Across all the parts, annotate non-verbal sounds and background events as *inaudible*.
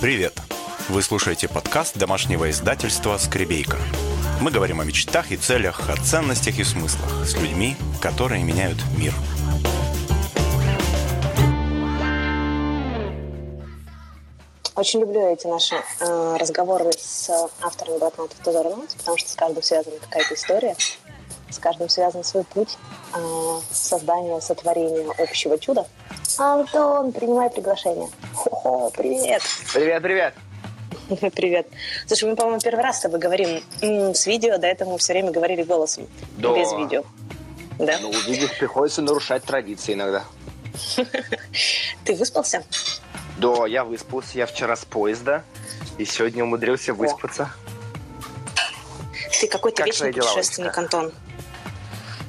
Привет! Вы слушаете подкаст домашнего издательства «Скребейка». Мы говорим о мечтах и целях, о ценностях и смыслах с людьми, которые меняют мир. Очень люблю эти наши э, разговоры с авторами блокнотов Тузор Notes, потому что с каждым связана какая-то история, с каждым связан свой путь э, создания, сотворения общего чуда. Антон, принимай приглашение. Хо-хо, привет. Привет, привет. *laughs* Привет. Слушай, мы, по-моему, первый раз с тобой говорим с видео, до этого мы все время говорили голосом, Да. без видео. Да? Ну, видишь, приходится нарушать традиции иногда. *laughs* Ты выспался? Да, я выспался, я вчера с поезда, и сегодня умудрился выспаться. Ты какой-то Как вечный путешественник? Антон.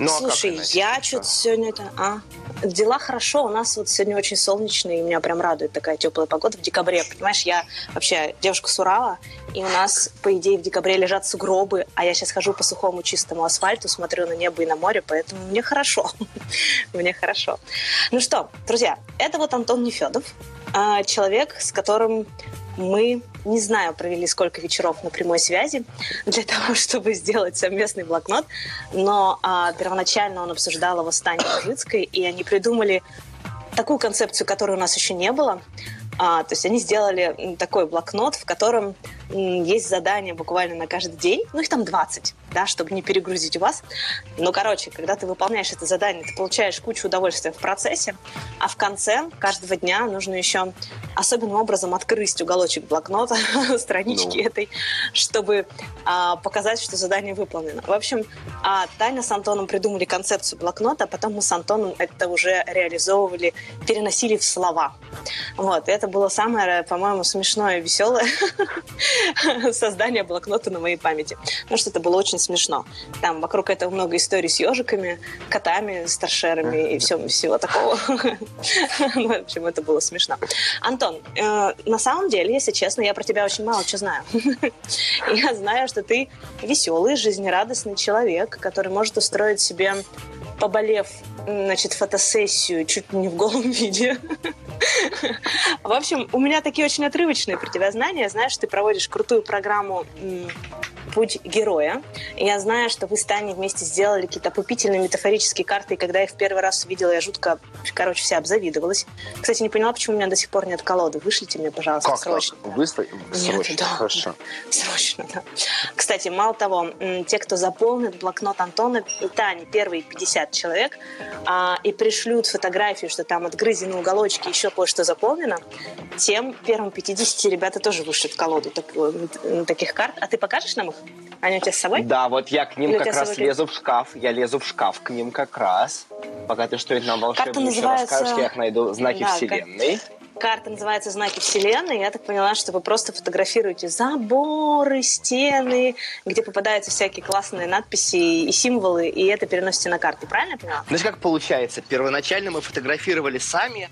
Ну, а Слушай, иначе? я Что? что-то сегодня это... А? Дела хорошо, у нас вот сегодня очень солнечно, и меня прям радует такая теплая погода в декабре. Понимаешь, я вообще девушка с Урала, и у нас, по идее, в декабре лежат сугробы, а я сейчас хожу по сухому чистому асфальту, смотрю на небо и на море, поэтому мне хорошо. *laughs* Мне хорошо. Ну что, друзья, это вот Антон Нефедов, а, человек, с которым мы, не знаю, провели сколько вечеров на прямой связи для *laughs* того, чтобы сделать совместный блокнот, но а, первоначально он обсуждал его с Таней Мужицкой, и они придумали такую концепцию, которой у нас еще не было. А, то есть они сделали такой блокнот, в котором есть задания буквально на каждый день, ну их там 20, да, чтобы не перегрузить вас. Ну, короче, когда ты выполняешь это задание, ты получаешь кучу удовольствия в процессе, а в конце каждого дня нужно еще особенным образом открыть уголочек блокнота, *laughs* странички Ну. этой, чтобы а, показать, что задание выполнено. В общем, а, Таня с Антоном придумали концепцию блокнота, а потом мы с Антоном это уже реализовывали, переносили в слова. Вот, и это было самое, по-моему, смешное и веселое *laughs* создание блокнота на моей памяти. Потому что это было очень смешно. Там вокруг этого много историй с ежиками, котами, старшерами и всем, всего такого. *laughs* Ну, В общем, это было смешно. Антон, э, на самом деле, если честно, я про тебя очень мало что знаю. *laughs* Я знаю, что ты веселый, жизнерадостный человек, который может устроить себе поболев, значит, фотосессию чуть не в голом виде. В общем, у меня такие очень отрывочные про тебя знания. Я знаю, что ты проводишь крутую программу «Путь героя». Я знаю, что вы с Таней вместе сделали какие-то опупительные метафорические карты, и когда я их в первый раз увидела, я жутко, короче, вся обзавидовалась. Кстати, не поняла, почему у меня до сих пор нет колоды. Вышлите мне, пожалуйста, Как срочно. так? Выставь? Срочно, да. хорошо. *laughs* Срочно, да. Кстати, мало того, те, кто заполнит блокнот Антона и Тани, первые 50 человек, а, и пришлют фотографию, что там отгрызены уголочки, еще кое-что заполнено, тем первым 50 ребята тоже вышлют колоду такую, таких карт. А ты покажешь нам их? Они у тебя с собой? Да, вот я к ним Или как раз лезу в шкаф. Я лезу в шкаф к ним как раз. Пока ты что-нибудь нам волшебное называется- расскажешь, я их найду. Знаки Да, как- Вселенной. Карта называется «Знаки Вселенной». Я так поняла, что вы просто фотографируете заборы, стены, где попадаются всякие классные надписи и символы, и это переносите на карту. Правильно я поняла? Знаете, как получается? Первоначально мы фотографировали сами,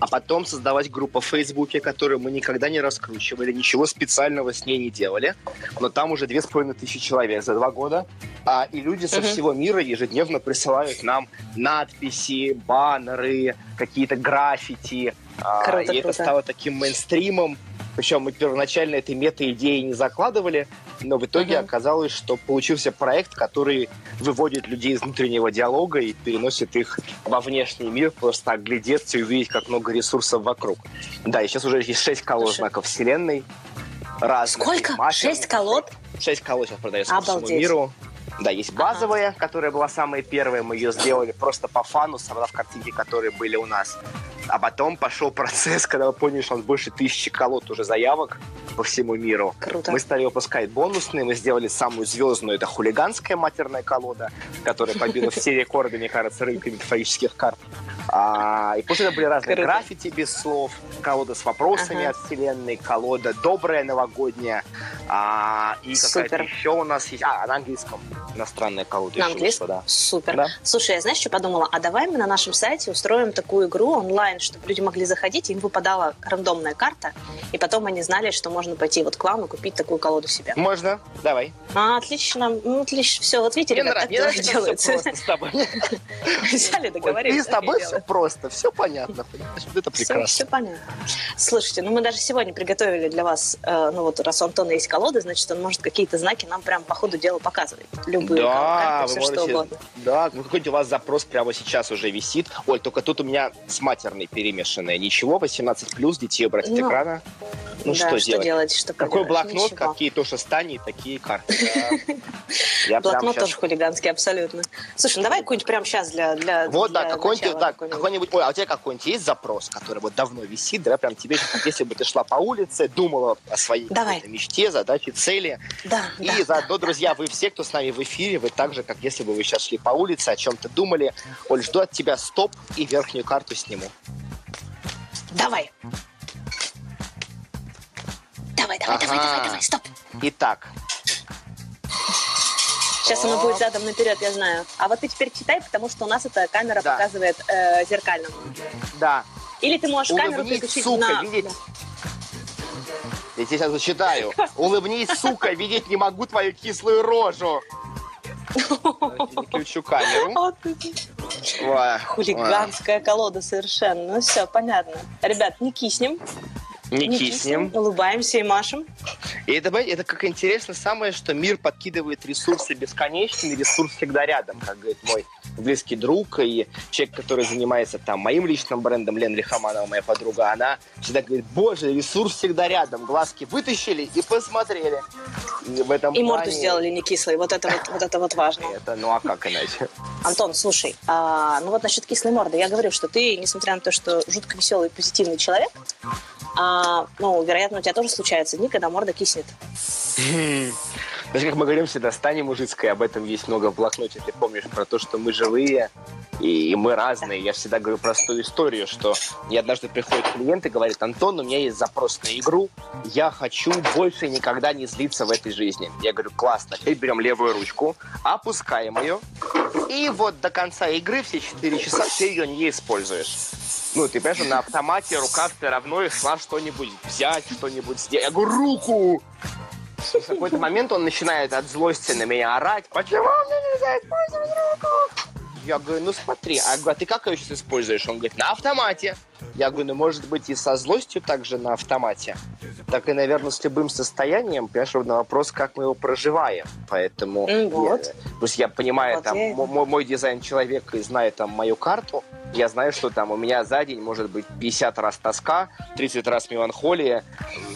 а потом создалась группа в Фейсбуке, которую мы никогда не раскручивали, ничего специального с ней не делали. Но там уже две с половиной тысячи человек за два года. А, и люди со всего мира ежедневно присылают нам надписи, баннеры, какие-то граффити. А, Круто, и это круто. стало таким мейнстримом. Причем мы первоначально этой мета-идеи не закладывали, но в итоге Мгм. оказалось, что получился проект, который выводит людей из внутреннего диалога и переносит их во внешний мир, просто оглядеться и увидеть, как много ресурсов вокруг. Да, и сейчас уже есть шесть колод Слушай. знаков Вселенной. Разных. Сколько? Шесть колод? Шесть колод сейчас продается по всему Обалдеть. миру. Да, есть базовая, которая была самая первая, мы ее сделали просто по фану, собрав картинки, которые были у нас. А потом пошел процесс, *laughs* когда мы поняли, что у нас больше тысячи колод уже заявок по всему миру. Круто. Мы стали выпускать бонусные, мы сделали самую звездную, это хулиганская матерная колода, которая побила все *laughs* рекорды, мне кажется, рынка метафорических карт. А, и после этого были разные Круто. граффити без слов, колода с вопросами Ага. от вселенной, колода добрая новогодняя, а, и какая-то еще у нас есть, а, на английском иностранная колода На английском? да. Супер. Да. Слушай, я знаешь, что подумала? А давай мы на нашем сайте устроим такую игру онлайн, чтобы люди могли заходить, им выпадала рандомная карта, и потом они знали, что можно пойти вот к вам и купить такую колоду себе. Можно, давай. А, отлично, ну, отлично. Все, вот видите, Мне ребят, нравится, так мне нравится, всё делаются. просто с тобой. *laughs* Взяли, договорились. И с тобой все просто, все понятно, понимаешь? Это прекрасно. Все, все понятно. Слушайте, ну мы даже сегодня приготовили для вас, э, ну вот раз у Антона есть колода, значит, он может какие-то знаки нам прям по ходу дела показывать. Любые Да, карты, все можете, что угодно. да, ну какой-нибудь у вас запрос прямо сейчас уже висит. Оль, только тут у меня с матерной перемешанное. Ничего, 18 плюс, детей убрать от Ну, экрана. Ну да, что, делать? делать? Что Какой блокнот, Ничего. какие то шестани, такие карты. да. *laughs* Блокнот тоже хулиганский, абсолютно. Слушай, ну давай какой-нибудь прям сейчас для, Вот, да, для какой-нибудь, да, какой-нибудь. какой-нибудь, ой, а у тебя какой-нибудь есть запрос, который вот давно висит, да, прям тебе, если бы ты шла по улице, думала о своей Давай. мечте, задаче, цели, Да, и да, заодно, друзья, вы все, кто с нами в эфире, вы так же, как если бы вы сейчас шли по улице, о чем-то думали. Оль, жду от тебя стоп и верхнюю карту сниму. Давай. Давай, давай, давай, Ага. давай, давай, стоп. Итак, Сейчас оно будет задом наперед, я знаю. А вот ты теперь читай, потому что у нас эта камера Да. показывает э, зеркально. да, Или ты можешь камеру улыбнись, переключить сука, на... видеть. Я тебе сейчас зачитаю. Улыбнись, сука, видеть не могу твою кислую рожу. Переключу камеру. *laughs* Хулиганская колода совершенно. Ну все, понятно. Ребят, не киснем. Ой. Не киснем. Улыбаемся и машем. И это, это как интересно самое, что мир подкидывает ресурсы бесконечные, ресурс всегда рядом, как говорит мой близкий друг и человек, который занимается там моим личным брендом, Лена Лихоманова, моя подруга, она всегда говорит, боже, ресурс всегда рядом, глазки вытащили и посмотрели. И в этом И морду плане сделали не кислой. Вот это вот, вот это вот важно. *laughs* Это, ну а как иначе? Антон, слушай, а, ну вот насчет кислой морды. Я говорю, что ты, несмотря на то, что жутко веселый и позитивный человек, а, ну, вероятно, у тебя тоже случаются дни, когда морда киснет. *laughs* Даже как мы говорим всегда, стань мужицкой, об этом есть много в блокноте, ты помнишь про то, что мы живые, и, и мы разные. Я всегда говорю простую историю, что мне однажды приходит клиент и говорит, Антон, у меня есть запрос на игру, я хочу больше никогда не злиться в этой жизни. Я говорю, классно, теперь берем левую ручку, опускаем ее, и вот до конца игры все 4 часа ты ее не используешь. Ну, ты понимаешь, на автомате рука все равно и шла что-нибудь взять, что-нибудь сделать. Я говорю, руку! В какой-то момент он начинает от злости на меня орать. Почему мне нельзя использовать руку? Я говорю, ну смотри, а, а ты как ее сейчас используешь? Он говорит, на автомате. Я говорю, ну может быть и со злостью также на автомате. Так и, наверное, с любым состоянием, понимаешь, ровно вопрос, как мы его проживаем. Поэтому, М, вот. я- пусть я понимаю, Вот там, я- мо- мой, мой дизайн человека и знаю там мою карту, я знаю, что там у меня за день может быть 50 раз тоска, 30 раз меланхолия,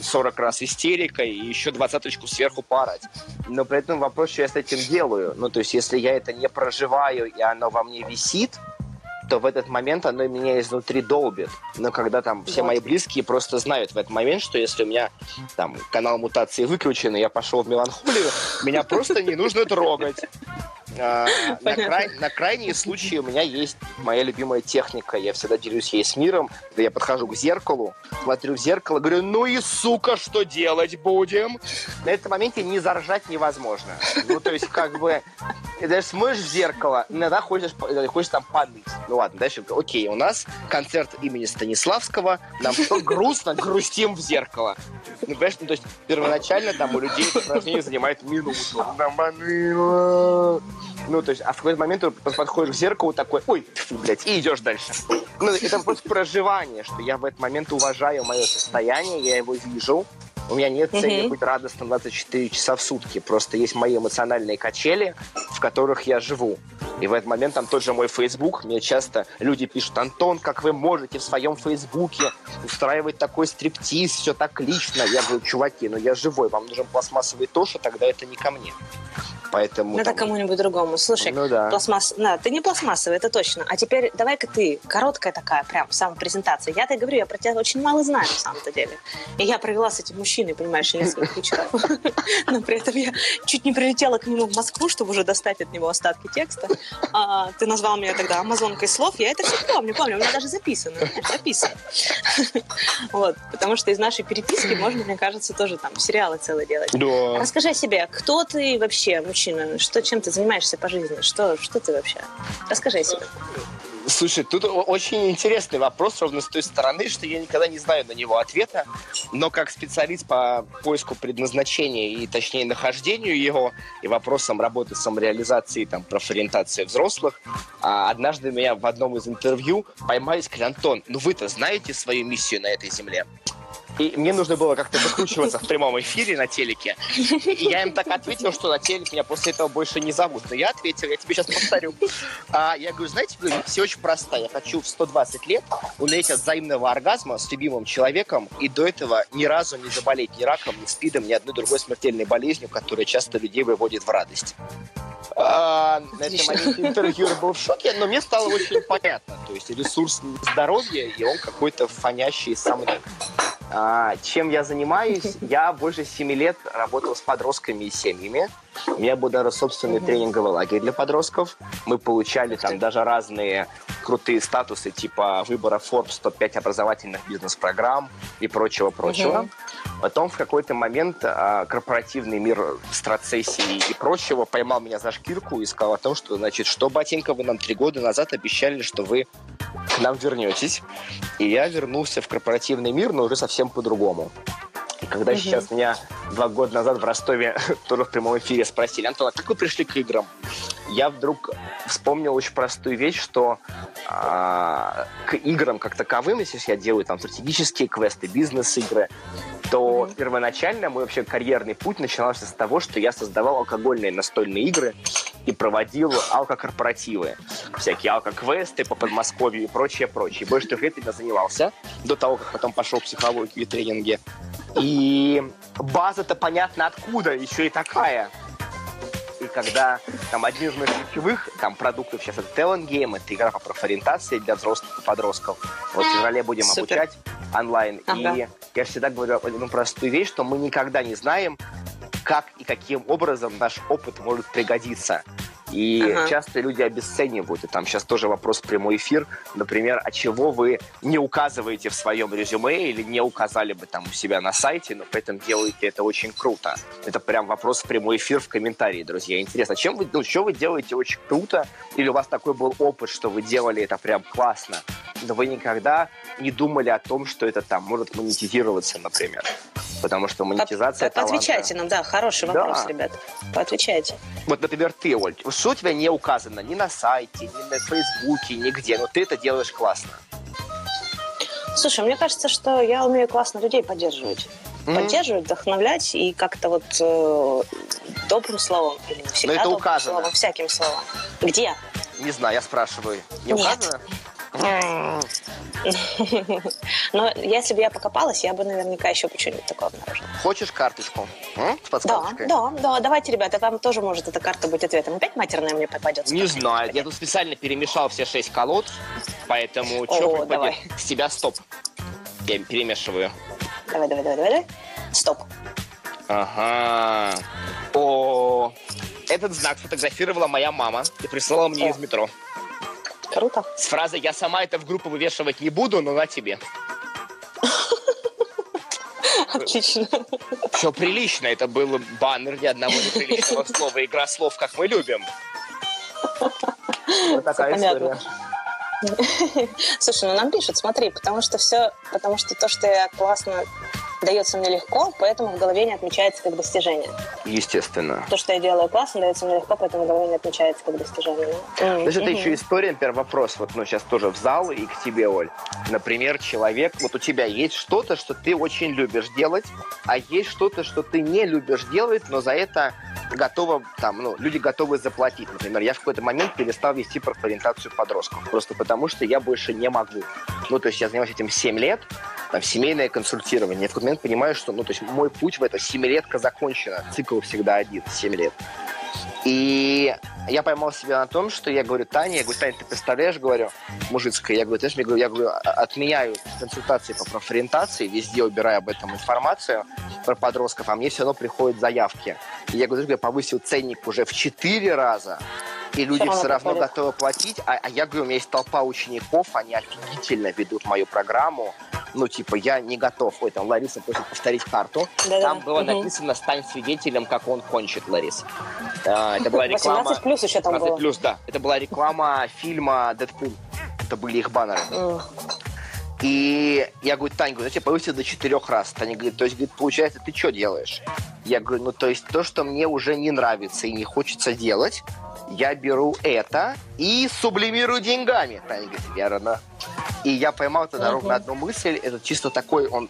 40 раз истерика и еще двадцаточку сверху парать. Но при этом вопрос, что я с этим делаю. Ну, то есть, если я это не проживаю, и оно во мне висит, то в этот момент оно меня изнутри долбит. Но когда там все мои близкие просто знают в этот момент, что если у меня там канал мутации выключен, и я пошел в меланхолию, меня просто не нужно трогать. А, на, край- на крайние случаи у меня есть моя любимая техника. Я всегда делюсь ей с миром. Я подхожу к зеркалу, смотрю в зеркало, говорю, ну и сука, что делать будем? На этом моменте не заржать невозможно. Ну, то есть, как бы, ты даже смотришь в зеркало, иногда хочешь, хочешь там поныть. Ну ладно, дальше, окей, у нас концерт имени Станиславского, нам что грустно, грустим в зеркало. Ну, понимаешь, ну, то есть, первоначально там у людей это упражнение занимает минуту. Ну, то есть, а в какой-то момент ты подходишь к зеркалу такой, ой, тьфу, блядь, и идешь дальше. Ну, это просто проживание, что я в этот момент уважаю мое состояние, я его вижу. У меня нет цели Мгм. быть радостным 24 часа в сутки. Просто есть мои эмоциональные качели, в которых я живу. И в этот момент там тот же мой Facebook, мне часто люди пишут, Антон, как вы можете в своем Фейсбуке устраивать такой стриптиз, все так лично. Я говорю, чуваки, ну я живой, вам нужен пластмассовый тоша, тогда это не ко мне. Поэтому... Это там- кому-нибудь другому. Слушай, Ну да. пластмасс... Да, ты не пластмассовый, это точно. А теперь давай-ка ты, короткая такая прям самопрезентация. Я тебе говорю, я про тебя очень мало знаю на самом-то деле. И я провела с этим мужчиной, понимаешь, несколько вечеров. *laughs* Но при этом я чуть не прилетела к нему в Москву, чтобы уже достать от него остатки текста. А, ты назвал меня тогда амазонкой слов. Я это все помню, помню. У меня даже записано, знаешь, записано. *laughs* Вот, потому что из нашей переписки можно, мне кажется, тоже там сериалы целые делать. Да. Расскажи о себе, кто ты вообще, мужчина? Что, чем ты занимаешься по жизни? Что, что ты вообще? Расскажи о себе. Слушай, тут очень интересный вопрос ровно с той стороны, что я никогда не знаю на него ответа, но как специалист по поиску предназначения и, точнее, нахождению его и вопросам работы самореализации, там, профориентации взрослых, а, однажды меня в одном из интервью поймали и сказали, Антон, ну вы-то знаете свою миссию на этой земле? И мне нужно было как-то выкручиваться в прямом эфире на телеке. И я им так ответил, что на телек меня после этого больше не зовут. Но я ответил, я тебе сейчас повторю. А, я говорю, знаете, говорю, все очень просто. Я хочу в 120 лет умереть от взаимного оргазма с любимым человеком и до этого ни разу не заболеть ни раком, ни спидом, ни одной другой смертельной болезнью, которая часто людей выводит в радость. А, на этом моменте интервьюер был в шоке, но мне стало очень понятно. То есть ресурс здоровья, и он какой-то фонящий. А, чем я занимаюсь? *laughs* Я больше 7 лет работал с подростками и семьями. У меня был даже собственный тренинговый лагерь для подростков. Мы получали там даже разные крутые статусы типа выбора Forbes топ-5 образовательных бизнес-программ и прочего-прочего. Потом в какой-то момент а, корпоративный мир страцессии и прочего поймал меня за шкирку и сказал о том, что, значит, что, батенька, вы нам три года назад обещали, что вы к нам вернетесь. И я вернулся в корпоративный мир, но уже совсем по-другому. И когда угу. сейчас меня два года назад в Ростове *laughs* тоже в прямом эфире спросили, Антон, а как вы пришли к играм? Я вдруг вспомнил очень простую вещь, что а, к играм как таковым, если я делаю там стратегические квесты, бизнес-игры, то mm-hmm. первоначально мой вообще карьерный путь начинался с того, что я создавал алкогольные настольные игры и проводил алкокорпоративы. Всякие алкоквесты по Подмосковью и прочее, прочее. Больше трех лет я занимался, до того, как потом пошел в психологию и тренинги. И база-то понятно откуда, еще и такая. И когда там один из моих ключевых там, продуктов сейчас это Talent Game, это игра по профориентации для взрослых и подростков. Вот в феврале будем Супер. обучать онлайн. Ага. И я всегда говорю одну простую вещь, что мы никогда не знаем, как и каким образом наш опыт может пригодиться. И ага. часто люди обесценивают. И там сейчас тоже вопрос прямой эфир. Например, а чего вы не указываете в своем резюме или не указали бы там у себя на сайте, но при этом делаете это очень круто. Это прям вопрос в прямой эфир в комментарии, друзья. Интересно, чем вы, ну, что вы делаете очень круто? Или у вас такой был опыт, что вы делали это прям классно? Но вы никогда не думали о том, что это там может монетизироваться, например. Потому что монетизация... По, отвечайте нам, да, хороший вопрос, да. ребят. Поотвечайте. Вот, например, ты, Оль, что у тебя не указано ни на сайте, ни на Фейсбуке, нигде, но ты это делаешь классно. Слушай, мне кажется, что я умею классно людей поддерживать. Mm-hmm. Поддерживать, вдохновлять и как-то вот э, добрым словом или не всегда но это добрым указано. словом, всяким словом. Где? Не знаю, я спрашиваю. Не Нет. указано? *laughs* Но если бы я покопалась, я бы наверняка еще что-нибудь такое обнаружила. Хочешь карточку? С Да, да, да. Давайте, ребята, там тоже может эта карта быть ответом. Опять матерная мне попадется? Не знаю. Я тут специально перемешал все шесть колод, поэтому что выпадет? С тебя стоп. Я перемешиваю. Давай, давай, давай, давай. Стоп. Ага. О, этот знак фотографировала моя мама и прислала мне из метро. Круто. С фразой «Я сама это в группу вывешивать не буду, но на тебе». Отлично. Все прилично. Это был баннер ни одного неприличного *laughs* слова. Игра слов, как мы любим. Вот такая история. *laughs* Слушай, ну нам пишут, смотри, потому что все, потому что то, что я классно дается мне легко, поэтому в голове не отмечается как достижение. Естественно. То, что я делаю классно, дается мне легко, поэтому в голове не отмечается как достижение. Mm. То есть это еще история, например, вопрос, вот ну сейчас тоже в зал и к тебе, Оль. Например, человек, вот у тебя есть что-то, что ты очень любишь делать, а есть что-то, что ты не любишь делать, но за это готова, там, ну, люди готовы заплатить. Например, я в какой-то момент перестал вести профориентацию подростков, просто потому что я больше не могу. Ну, то есть я занимаюсь этим 7 лет, там, семейное консультирование. Я в какой-то момент понимаю, что, ну, то есть мой путь в это семилетка закончена. Цикл всегда один, 7 лет. И я поймал себя на том, что я говорю, Таня, я говорю, Таня, ты представляешь, говорю, мужицкая, я говорю, знаешь, я говорю, я говорю, отменяю консультации по профориентации, везде убираю об этом информацию про подростков, а мне все равно приходят заявки. И я говорю, я повысил ценник уже в 4 раза, и люди все, все равно готовы платить, а, а я говорю, у меня есть толпа учеников, они офигительно ведут мою программу, ну, типа, я не готов. Ой, там Лариса просит повторить карту. Да-да. Там было угу. написано «Стань свидетелем, как он кончит, Лариса». А, это была реклама... 18 плюс еще там 18 плюс, да. Это была реклама фильма «Дэдпул». Это были их баннеры. И я говорю, Тань, говорю, я тебе повысил до четырех раз. Таня говорит, то есть, говорит, получается, ты что делаешь? Я говорю, ну, то есть, то, что мне уже не нравится и не хочется делать, я беру это и сублимирую деньгами. Таня говорит, верно. И я поймал тогда ровно одну мысль. Это чисто такой он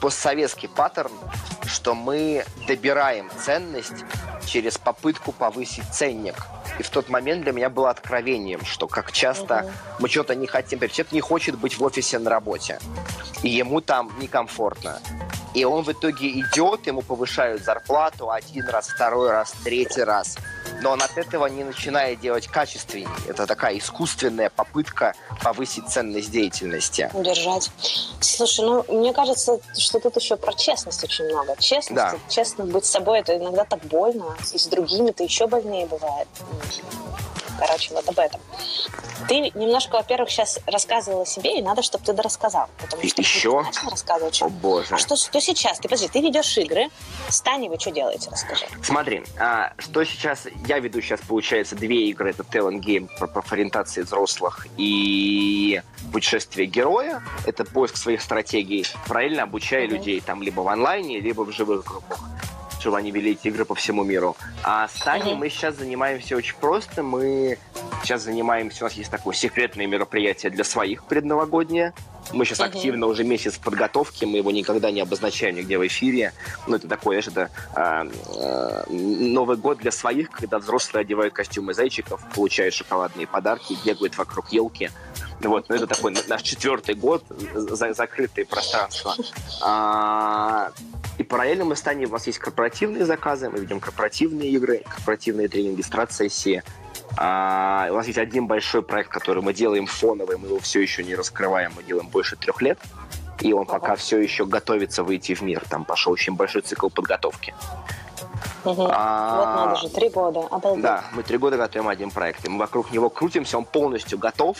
постсоветский паттерн, что мы добираем ценность через попытку повысить ценник. И в тот момент для меня было откровением, что как часто мы что-то не хотим, человек не хочет быть в офисе на работе, и ему там некомфортно. И он в итоге идет, ему повышают зарплату один раз, второй раз, третий раз. Но он от этого не начинает делать качественнее. Это такая искусственная попытка повысить ценность деятельности. Удержать. Слушай, ну, мне кажется, что тут еще про честность очень много. Честность, да. честно быть собой, это иногда так больно. И с другими это еще больнее бывает. Короче, вот об этом. Ты немножко, во-первых, сейчас рассказывала себе, и надо, чтобы ты дорассказал. Потому что Еще? Ты рассказывать. О, боже. А что, что сейчас? Ты, подожди, ты ведешь игры. С Таней вы что делаете? Расскажи. Смотри, а, что сейчас... Я веду сейчас, получается, две игры. Это Talent Game про профориентации взрослых и путешествие героя. Это поиск своих стратегий. Правильно обучая mm-hmm. людей там либо в онлайне, либо в живых группах чтобы они вели эти игры по всему миру. А с Таней mm-hmm. мы сейчас занимаемся очень просто. Мы сейчас занимаемся, у нас есть такое секретное мероприятие для своих предновогоднее. Мы сейчас mm-hmm. активно уже месяц в подготовке, мы его никогда не обозначаем нигде в эфире. Ну, это такое, знаешь, это э, э, Новый год для своих, когда взрослые одевают костюмы зайчиков, получают шоколадные подарки, бегают вокруг елки. Вот, но это такой наш четвертый год, за, закрытое пространство. А, и параллельно мы станем, у нас есть корпоративные заказы, мы ведем корпоративные игры, корпоративные тренинги, страт-сессии. А, у нас есть один большой проект, который мы делаем фоновый, мы его все еще не раскрываем, мы делаем больше трех лет. И он пока все еще готовится выйти в мир. Там пошел очень большой цикл подготовки. Угу. А, вот надо же, три года. Обалдеть. Да, мы три года готовим один проект. И мы вокруг него крутимся, он полностью готов,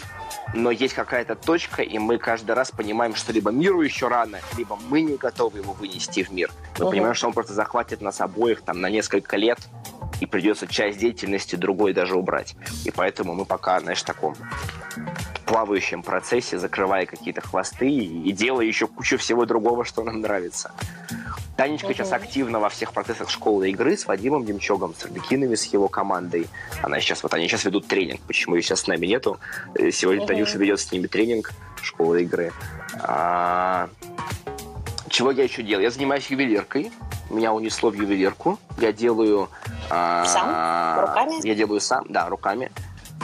но есть какая-то точка, и мы каждый раз понимаем, что либо миру еще рано, либо мы не готовы его вынести в мир. Мы угу. понимаем, что он просто захватит нас обоих там на несколько лет, и придется часть деятельности другой даже убрать. И поэтому мы пока, знаешь, в таком плавающем процессе, закрывая какие-то хвосты и делая еще кучу всего другого, что нам нравится. Танечка угу. сейчас активно во всех процессах школы игры с Вадимом Демчогом, с Ардекиновой, с его командой. Она сейчас, вот они сейчас ведут тренинг. Почему ее сейчас с нами нету? Э, сегодня угу. Танюша ведет с ними тренинг школы игры. А... Чего я еще делаю? Я занимаюсь ювелиркой. Меня унесло в ювелирку. Я делаю... А... Сам? Руками? Я делаю сам, да, руками.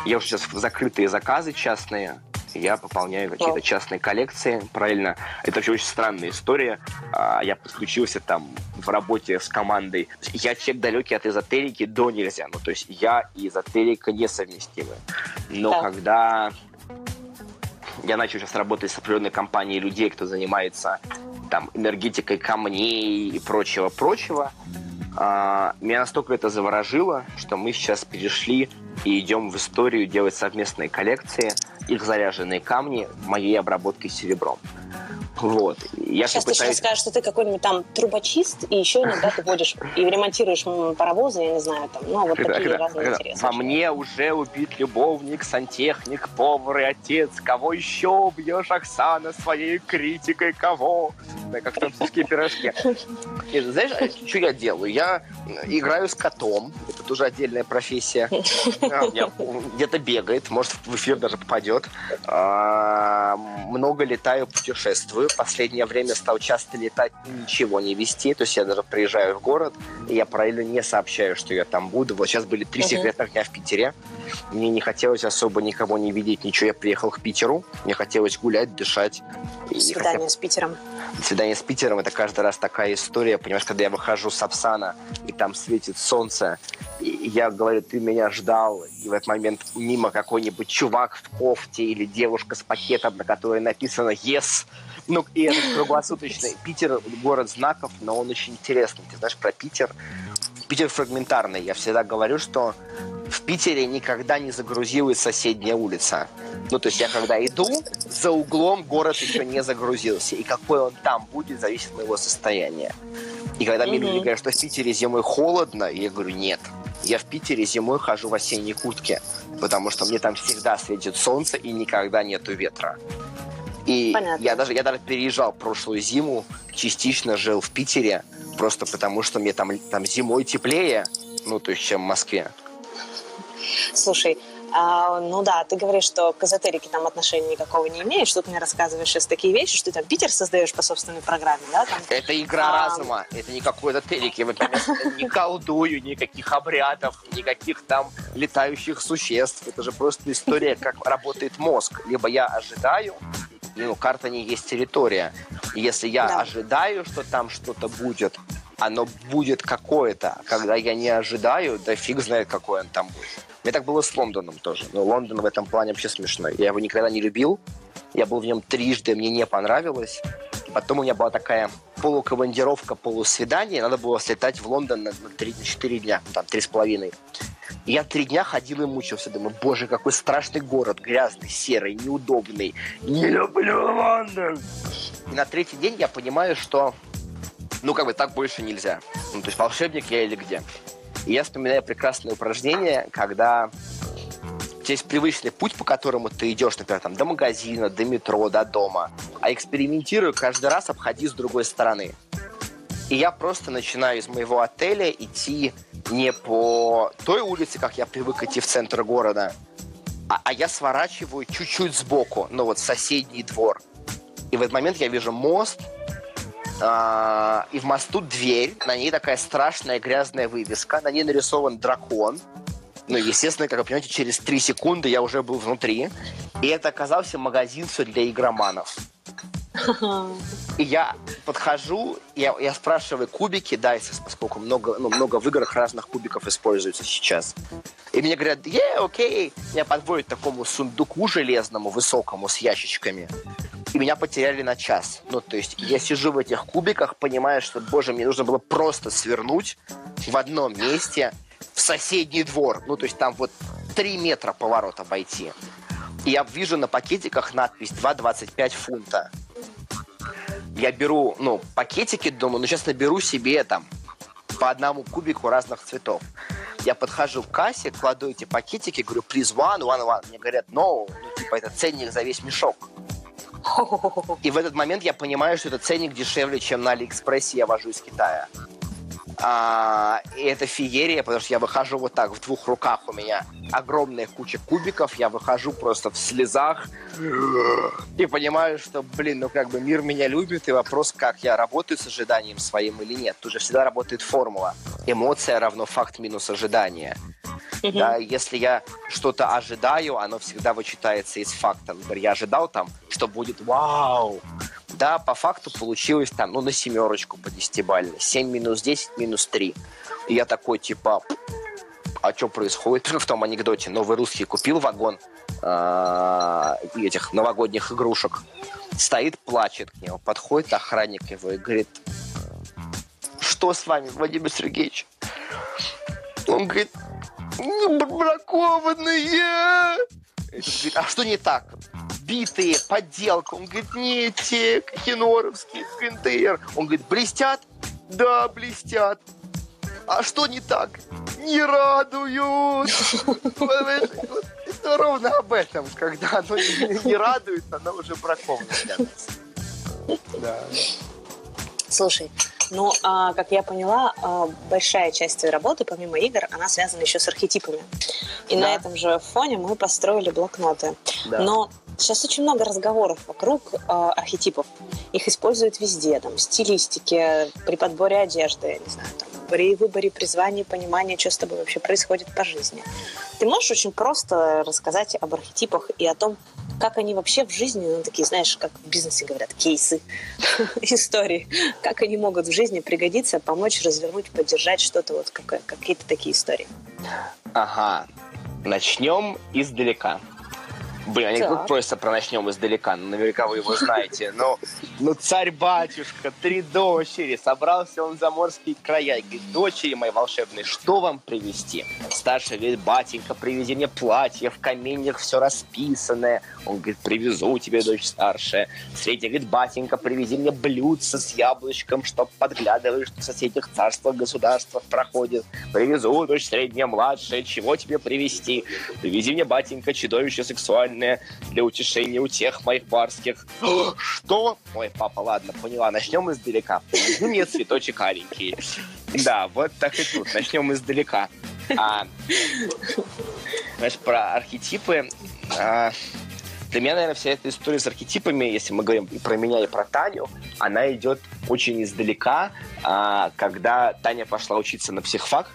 Я уже сейчас в закрытые заказы частные я пополняю какие-то частные коллекции. Правильно, это вообще очень странная история. А, я подключился там в работе с командой. Я человек далекий от эзотерики до нельзя. Ну, то есть я и эзотерика несовместимы. Но да. когда я начал сейчас работать с определенной компанией людей, кто занимается там энергетикой камней и прочего-прочего, меня настолько это заворожило, что мы сейчас перешли и идем в историю делать совместные коллекции – их заряженные камни моей обработкой серебром. Вот. Я сейчас пытаюсь... ты сейчас скажешь, что ты какой-нибудь там трубочист, и еще иногда ты водишь и ремонтируешь паровозы, я не знаю, там, ну, вот когда, такие когда, разные когда интересы. Во мне уже убит любовник, сантехник, повар и отец. Кого еще бьешь, Оксана, своей критикой? Кого? Да, как французские пирожки. И, знаешь, а что я делаю? Я играю с котом. Это тоже отдельная профессия. Где-то бегает, может, в эфир даже попадет. А, много летаю, путешествую в последнее время стал часто летать и ничего не вести. То есть я даже приезжаю в город, и я параллельно не сообщаю, что я там буду. Вот сейчас были три uh-huh. секретных дня в Питере. Мне не хотелось особо никого не видеть, ничего. Я приехал к Питеру. Мне хотелось гулять, дышать. Свидание хотел... с Питером. Свидание с Питером – это каждый раз такая история. Понимаешь, когда я выхожу с Апсана, и там светит солнце, и я говорю, ты меня ждал, и в этот момент мимо какой-нибудь чувак в кофте или девушка с пакетом, на которой написано «Yes», ну, и это круглосуточный. Питер – город знаков, но он очень интересный. Ты знаешь про Питер? Питер фрагментарный. Я всегда говорю, что в Питере никогда не загрузилась соседняя улица. Ну, то есть я когда иду, за углом город еще не загрузился. И какой он там будет, зависит от моего состояния. И когда мне люди говорят, что в Питере зимой холодно, я говорю, нет, Я в Питере зимой хожу в осенней куртке, потому что мне там всегда светит солнце и никогда нету ветра. И Понятно. я даже, я даже переезжал прошлую зиму, частично жил в Питере, просто потому что мне там, там зимой теплее, ну, то есть, чем в Москве. Слушай, а, ну да, ты говоришь, что к эзотерике там отношения никакого не имеешь. Тут мне рассказываешь сейчас такие вещи, что ты там Питер создаешь по собственной программе, да? Там, Это игра А. разума, это не какой-то телек. Я, например, не колдую, никаких обрядов, никаких там летающих существ. Это же просто история, как работает мозг. Либо я ожидаю, ну, карта не есть территория. И Если я Да. ожидаю, что там что-то будет, оно будет какое-то. Когда я не ожидаю, да фиг знает, какое он там будет. Мне так было с Лондоном тоже. Но Лондон в этом плане вообще смешной. Я его никогда не любил. Я был в нем трижды, мне не понравилось. Потом у меня была такая полукомандировка, полусвидание. Надо было слетать в Лондон на, на 3-4 дня, ну, там, три с половиной. Я три дня ходил и мучился. Думаю, боже, какой страшный город, грязный, серый, неудобный. Не люблю Лондон. И на третий день я понимаю, что ну, как бы так больше нельзя. Ну, то есть волшебник я или где. И я вспоминаю прекрасное упражнение, когда есть привычный путь, по которому ты идешь, например, там, до магазина, до метро, до дома, а экспериментирую каждый раз, обходи с другой стороны. И я просто начинаю из моего отеля идти не по той улице, как я привык идти в центр города, а, а я сворачиваю чуть-чуть сбоку, ну вот в соседний двор. И в этот момент я вижу мост, а, и в мосту дверь, на ней такая страшная грязная вывеска, на ней нарисован дракон. Ну, естественно, как вы понимаете, через три секунды я уже был внутри. И это оказался магазин все для игроманов. И я подхожу, я, я спрашиваю кубики, если- поскольку много, ну, много в играх разных кубиков используется сейчас. И мне говорят, е, окей. Меня подводят к такому сундуку железному, высокому, с ящичками. И меня потеряли на час. Ну, то есть я сижу в этих кубиках, понимая, что, боже, мне нужно было просто свернуть в одном месте в соседний двор. Ну, то есть там вот 3 метра поворот обойти. И я вижу на пакетиках надпись 2,25 фунта. Я беру, ну, пакетики, думаю, ну, сейчас наберу себе там по одному кубику разных цветов. Я подхожу к кассе, кладу эти пакетики, говорю, please one, one, one. Мне говорят, no, ну, типа, это ценник за весь мешок. И в этот момент я понимаю, что это ценник дешевле, чем на Алиэкспрессе я вожу из Китая. А, и это феерия, потому что я выхожу вот так, в двух руках у меня огромная куча кубиков, я выхожу просто в слезах и понимаю, что, блин, ну как бы мир меня любит, и вопрос, как я работаю с ожиданием своим или нет. Тут же всегда работает формула. Эмоция равно факт минус ожидание. Да, если я что-то ожидаю, оно всегда вычитается из факта. Например, я ожидал там, что будет вау. Да, по факту получилось там, ну, на семерочку по десятибалльной. 7 минус 10 минус 3. И я такой, типа, а что происходит *laughs* в том анекдоте? Новый русский купил вагон а, этих новогодних игрушек. Стоит, плачет к нему. Подходит охранник его и говорит, что с вами, Владимир Сергеевич? Он говорит, «Ну, бракованные. А что не так? Битые, подделка. Он говорит, не те, Хиноровские, КНТР. Он говорит, блестят? Да, блестят. А что не так? Не радуют. Это ровно об этом. Когда оно не радует, оно уже нас. Да. Слушай, ну, а, как я поняла, а, большая часть твоей работы, помимо игр, она связана еще с архетипами. И Да. на этом же фоне мы построили блокноты. Да. Но сейчас очень много разговоров вокруг а, архетипов. Их используют везде, там, в стилистике, при подборе одежды, не знаю, там, при выборе призвания, понимания, что с тобой вообще происходит по жизни. Ты можешь очень просто рассказать об архетипах и о том, как они вообще в жизни, ну, такие, знаешь, как в бизнесе говорят, кейсы, *laughs* истории, как они могут в жизни пригодиться, помочь развернуть, поддержать что-то, вот какие-то такие истории. Ага. Начнем издалека. Блин, анекдот так. просто про начнем издалека. Ну, наверняка вы его знаете. Но, ну, царь-батюшка, три дочери. Собрался он за морские края. Говорит, дочери мои волшебные, что вам привезти? Старший говорит, батенька, привези мне платье, в каменьях все расписанное. Он говорит, привезу тебе, дочь старшая. Средний говорит, батенька, привези мне блюдце с яблочком, чтоб подглядываешь, что в соседних царствах, государствах проходит. Привезу, дочь средняя, младшая, чего тебе привезти? Привези мне, батенька, чудовище сексуальное для утешения у тех моих барских. *gasps* Что? Ой, папа, ладно, поняла, начнем издалека. Привези мне цветочек аленький. Да, вот так и тут, начнем издалека. А, знаешь, про архетипы. А, для меня, наверное, вся эта история с архетипами, если мы говорим и про меня, и про Таню, она идет очень издалека, а, когда Таня пошла учиться на психфак,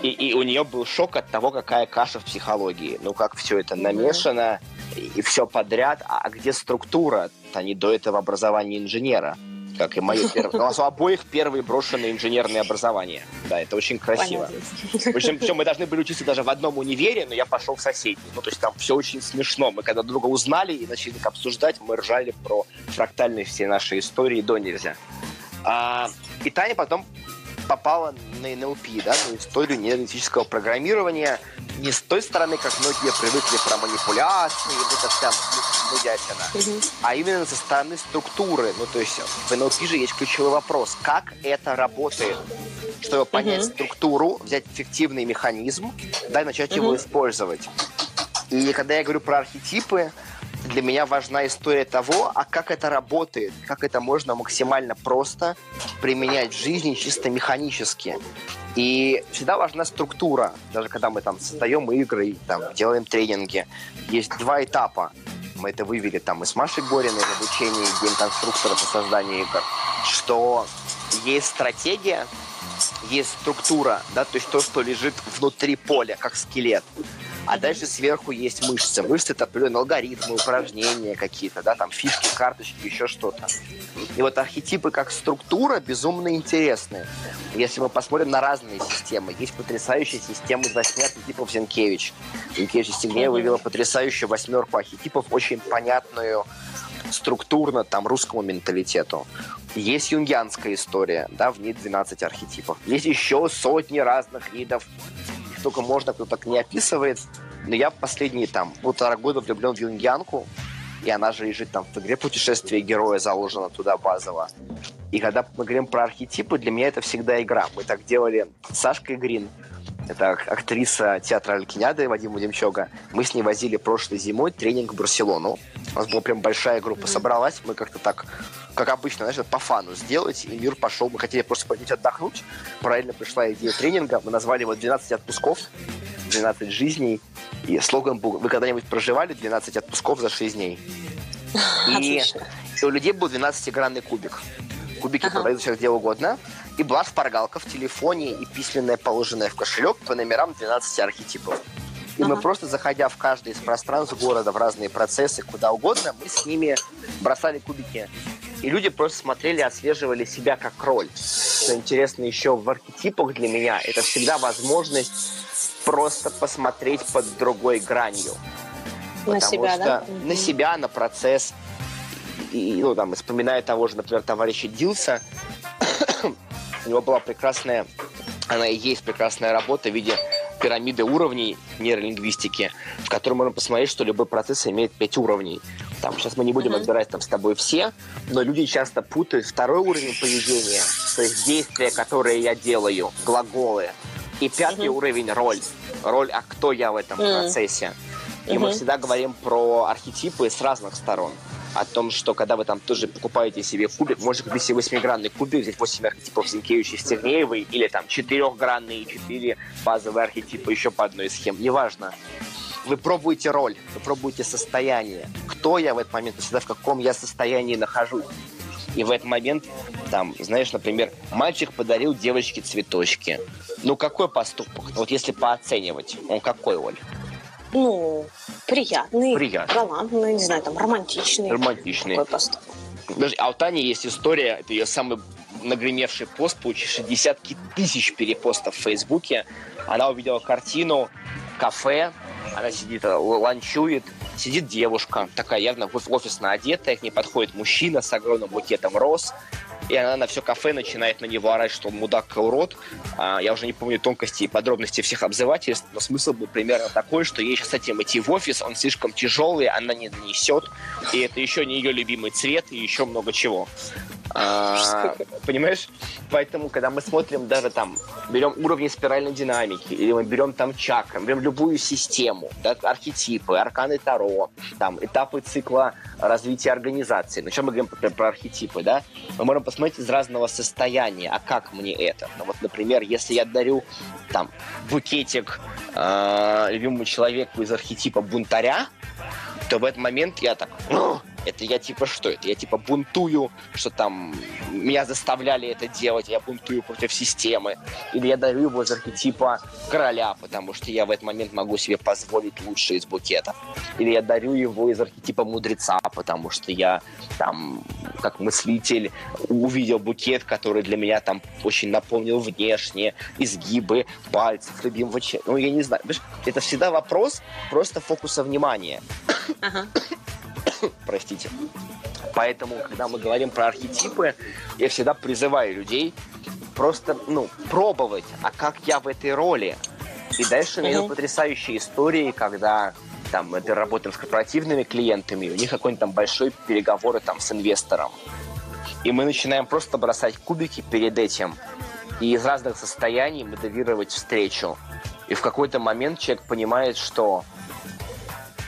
и, и у нее был шок от того, какая каша в психологии. Ну, как все это намешано, и все подряд. А, а где структура? Они до этого образования инженера как и мое первое. У нас у обоих первые брошенные инженерные образования. Да, это очень красиво. Причем, причем мы должны были учиться даже в одном универе, но я пошел в соседний. Ну, то есть там все очень смешно. Мы когда друга узнали и начали их обсуждать, мы ржали про фрактальные все наши истории до нельзя. А, и Таня потом попала на НЛП, да, на историю нейролингвистического программирования, не с той стороны, как многие привыкли про манипуляции, вот это вся нудятина, а именно со стороны структуры. Ну, то есть в НЛП же есть ключевой вопрос, как это работает чтобы понять mm-hmm. структуру, взять эффективный механизм, да, и начать mm-hmm. его использовать. И когда я говорю про архетипы, для меня важна история того, а как это работает, как это можно максимально просто применять в жизни чисто механически. И всегда важна структура. Даже когда мы там создаем игры, там, делаем тренинги, есть два этапа. Мы это вывели там и с Машей Гориной в обучении гейм-конструктора по созданию игр, что есть стратегия, есть структура, да, то есть то, что лежит внутри поля, как скелет а дальше сверху есть мышцы. Мышцы — это определенные алгоритмы, упражнения какие-то, да, там фишки, карточки, еще что-то. И вот архетипы как структура безумно интересные. Если мы посмотрим на разные системы, есть потрясающая система из восьми архетипов Зенкевич. Зенкевич из вывела потрясающую восьмерку архетипов, очень понятную структурно там русскому менталитету. Есть юнгианская история, да, в ней 12 архетипов. Есть еще сотни разных видов только можно, кто так не описывает. Но я последние там полтора года влюблен в Юнгианку, и она же лежит там в игре «Путешествие героя» заложена туда базово. И когда мы говорим про архетипы, для меня это всегда игра. Мы так делали с Сашкой Грин, это актриса театра Алькиняды Вадима Демчога. Мы с ней возили прошлой зимой тренинг в Барселону. У нас была прям большая группа собралась. Мы как-то так, как обычно, знаешь, по фану сделать. И мир пошел. Мы хотели просто пойти отдохнуть. Правильно пришла идея тренинга. Мы назвали его «12 отпусков». 12 жизней. И слоган был «Вы когда-нибудь проживали 12 отпусков за 6 дней?» *laughs* И, и у людей был 12-гранный кубик. Кубики ага. продаются где угодно и была шпаргалка в телефоне и письменная, положенная в кошелек по номерам 12 архетипов. И ага. мы просто, заходя в каждый из пространств города, в разные процессы, куда угодно, мы с ними бросали кубики. И люди просто смотрели, отслеживали себя как роль. Что интересно еще в архетипах для меня, это всегда возможность просто посмотреть под другой гранью. На себя, что да? На себя, на процесс. И, ну, там, вспоминая того же, например, товарища Дилса, у него была прекрасная, она и есть прекрасная работа в виде пирамиды уровней нейролингвистики, в которой можно посмотреть, что любой процесс имеет пять уровней. Там, сейчас мы не будем mm-hmm. отбирать там с тобой все, но люди часто путают второй уровень поведения, то есть действия, которые я делаю, глаголы, и пятый mm-hmm. уровень роль. Роль, а кто я в этом mm-hmm. процессе. И mm-hmm. мы всегда говорим про архетипы с разных сторон о том, что когда вы там тоже покупаете себе кубик, можете купить себе восьмигранный кубик, взять 8 архетипов Зинкевича Стернеевой, или там четырехгранные, четыре базовые архетипа еще по одной схеме, неважно. Вы пробуете роль, вы пробуете состояние. Кто я в этот момент, всегда в каком я состоянии нахожусь. И в этот момент, там, знаешь, например, мальчик подарил девочке цветочки. Ну, какой поступок? Вот если пооценивать, он какой, Оль? Ну, приятный, приятный. галантный, не знаю, там, романтичный. Романтичный. Такой поступок. Подожди, а у Тани есть история, это ее самый нагремевший пост, получивший десятки тысяч перепостов в Фейсбуке. Она увидела картину, кафе, она сидит, э, ланчует, сидит девушка, такая явно офисно одетая, к ней подходит мужчина с огромным букетом роз, и она на все кафе начинает на него орать, что он мудак и урод. А, я уже не помню тонкости и подробности всех обзывательств, но смысл был примерно такой, что ей сейчас с этим идти в офис, он слишком тяжелый, она не несет, и это еще не ее любимый цвет, и еще много чего. А, понимаешь? Поэтому, когда мы смотрим даже там, берем уровни спиральной динамики, или мы берем там чакры, берем любую систему, да, архетипы, арканы Таро, там, этапы цикла развития организации. Ну, чем мы говорим про, про архетипы, да? Мы можем посмотреть из разного состояния, а как мне это? Ну, вот, например, если я дарю там букетик э, любимому человеку из архетипа бунтаря, то в этот момент я так, это я типа что? Это я типа бунтую, что там меня заставляли это делать, я бунтую против системы. Или я дарю его из архетипа короля, потому что я в этот момент могу себе позволить лучшее из букетов. Или я дарю его из архетипа мудреца, потому что я там, как мыслитель, увидел букет, который для меня там очень напомнил внешне, изгибы пальцев любимого человека. Ну, я не знаю. Это всегда вопрос просто фокуса внимания. Ага. *coughs* Простите. Поэтому, когда мы говорим про архетипы, я всегда призываю людей просто, ну, пробовать, а как я в этой роли. И дальше у меня потрясающие истории, когда там мы работаем с корпоративными клиентами, у них какой-нибудь там большой переговоры там с инвестором. И мы начинаем просто бросать кубики перед этим и из разных состояний моделировать встречу. И в какой-то момент человек понимает, что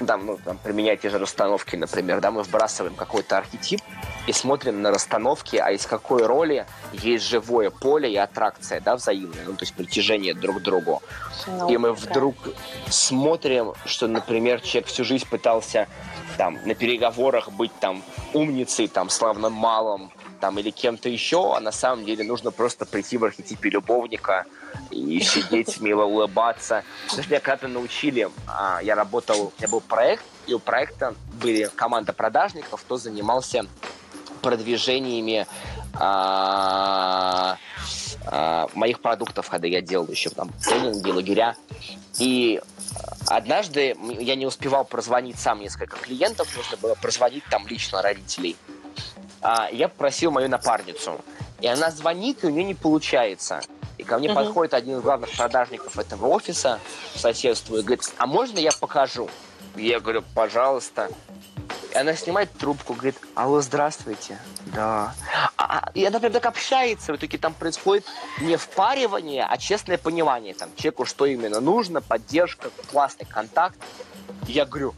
там, ну, там, применяя те же расстановки, например, да, мы вбрасываем какой-то архетип и смотрим на расстановки, а из какой роли есть живое поле и аттракция, да, взаимная, ну, то есть притяжение друг к другу. Ну, и мы вдруг смотрим, что, например, человек всю жизнь пытался там на переговорах быть там умницей, там, славно малым, там, или кем-то еще, а на самом деле нужно просто прийти в архетипе любовника и сидеть, *laughs* мило улыбаться. Даже меня когда-то научили, а, я работал, у меня был проект, и у проекта были команда продажников, кто занимался продвижениями а, а, моих продуктов, когда я делал еще там тренинги, лагеря. И однажды я не успевал прозвонить сам несколько клиентов, нужно было прозвонить там лично родителей а, я попросил мою напарницу. И она звонит, и у нее не получается. И ко мне uh-huh. подходит один из главных продажников этого офиса, соседству, и говорит, а можно я покажу? Я говорю, пожалуйста. И она снимает трубку, говорит, алло, здравствуйте. Да. А, а и она прям так общается. В итоге там происходит не впаривание, а честное понимание. Там человеку что именно нужно, поддержка, классный контакт. И я говорю,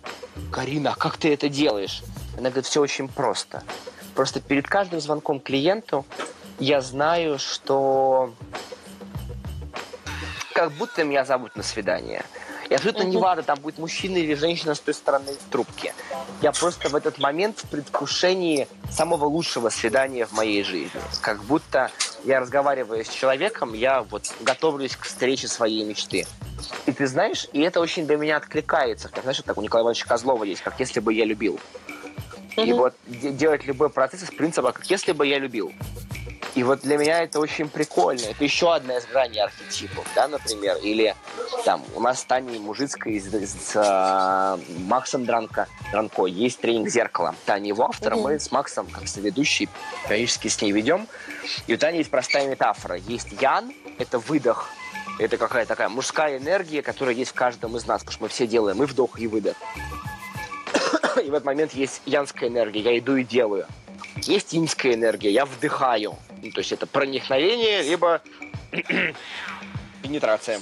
Карина, а как ты это делаешь? Она говорит, все очень просто. Просто перед каждым звонком клиенту я знаю, что как будто меня зовут на свидание. И абсолютно не важно, там будет мужчина или женщина с той стороны трубки. Я просто в этот момент в предвкушении самого лучшего свидания в моей жизни. Как будто я разговариваю с человеком, я вот готовлюсь к встрече своей мечты. И ты знаешь, и это очень для меня откликается. Как, знаешь, так у Николая Ивановича Козлова есть, как если бы я любил. И вот делать любой процесс из принципа, как если бы я любил. И вот для меня это очень прикольно. Это еще одна из граней архетипов, да, например. Или там у нас с Таней Мужицкой с, с э, Максом Дранко, Дранко есть тренинг «Зеркало». Таня его автор, mm-hmm. мы с Максом, как соведущий, периодически с ней ведем. И у Тани есть простая метафора. Есть Ян, это выдох, это какая-то такая мужская энергия, которая есть в каждом из нас, потому что мы все делаем и вдох, и выдох. *coughs* и в этот момент есть янская энергия, я иду и делаю. Есть инская энергия, я вдыхаю. Ну, то есть это проникновение, либо *coughs* пенетрация.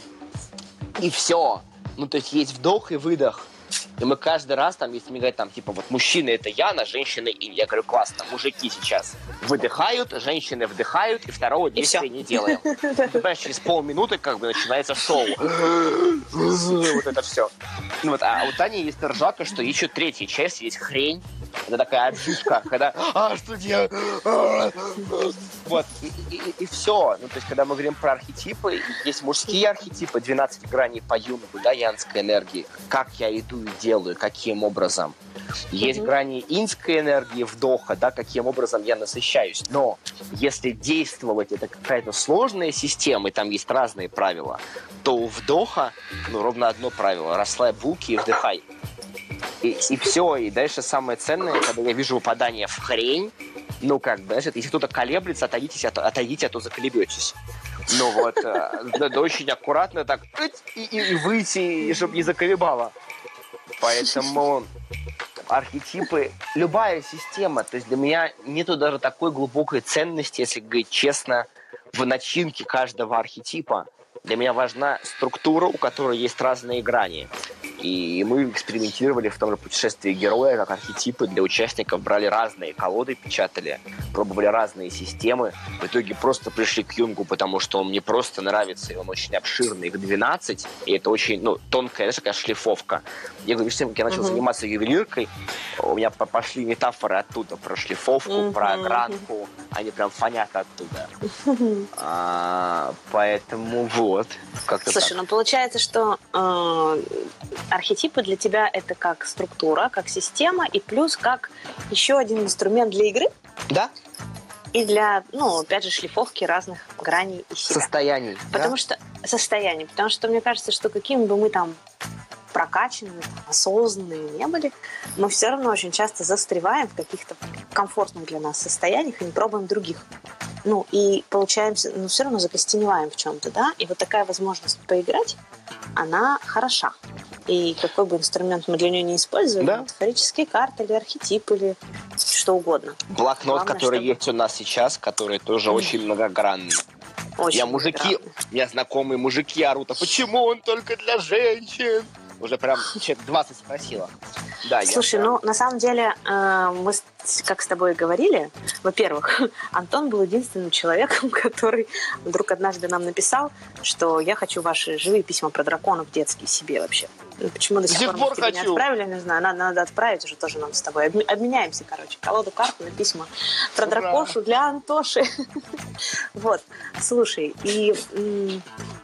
И все. Ну, то есть есть вдох и выдох. И мы каждый раз, там, если мне говорят, там, типа, вот мужчина это я, на женщины им. Я говорю, классно, мужики сейчас выдыхают, женщины вдыхают, и второго действия не делаем. Ты понимаешь, через полминуты как бы начинается шоу. *laughs* Вот это все. Ну, вот, а у Тани есть ржака, что еще третья часть, есть хрень. Это такая отживка, когда «А, что делать?» *laughs* Вот, и, и, и все. Ну, то есть, когда мы говорим про архетипы, есть мужские архетипы, 12 граней по юнгу, да, янской энергии. Как я иду и делаю, каким образом. Есть угу. грани инской энергии вдоха, да, каким образом я насыщаюсь. Но если действовать это какая-то сложная система, и там есть разные правила, то у вдоха, ну, ровно одно правило. Расслабь булки и вдыхай. И, и все, и дальше самое ценное, когда я вижу выпадание в хрень, ну, как бы, знаешь, если кто-то колеблется, отойдитесь, а отойдите, а то заколебетесь. Ну вот, э, надо очень аккуратно так и, и, и выйти, и чтобы не заколебало. Поэтому архетипы, любая система, то есть для меня нету даже такой глубокой ценности, если говорить честно, в начинке каждого архетипа. Для меня важна структура, у которой есть разные грани. И мы экспериментировали в том же путешествии героя, как архетипы для участников, брали разные колоды, печатали, пробовали разные системы. В итоге просто пришли к Юнгу, потому что он мне просто нравится, и он очень обширный, их 12, и это очень, ну, тонкая, знаешь, такая шлифовка. Я говорю, как я начал uh-huh. заниматься ювелиркой, у меня пошли метафоры оттуда про шлифовку, uh-huh. про огранку, они прям фонят оттуда. Uh-huh. *laughs* А, поэтому вот. Как-то Слушай, так. ну получается, что э, архетипы для тебя это как структура, как система, и плюс как еще один инструмент для игры? Да. И для, ну, опять же, шлифовки разных граней и себя. Состояний. Потому да? что состояние. Потому что мне кажется, что какими бы мы там прокачанные, осознанные не были, мы все равно очень часто застреваем в каких-то комфортных для нас состояниях и не пробуем других. Ну, и получаемся, ну, все равно закостеневаем в чем-то, да, и вот такая возможность поиграть, она хороша. И какой бы инструмент мы для нее не использовали, да. метафорические карты или архетип или что угодно. Блокнот, Главное, который чтобы... есть у нас сейчас, который тоже mm. очень многогранный. Очень я мужики, у меня знакомые мужики орут, а почему он только для женщин? Уже прям человек 20 спросила. Да, Слушай, я... ну, на самом деле, э, мы, как с тобой говорили, во-первых, *laughs* Антон был единственным человеком, *laughs* который вдруг однажды нам написал, что я хочу ваши живые письма про драконов детские себе вообще. Ну, почему до сих, сих пор, пор не отправили, не знаю. Надо, надо отправить уже тоже нам с тобой. Обменяемся, короче, колоду карт на письма про Ура! дракошу для Антоши. *laughs* вот. Слушай, и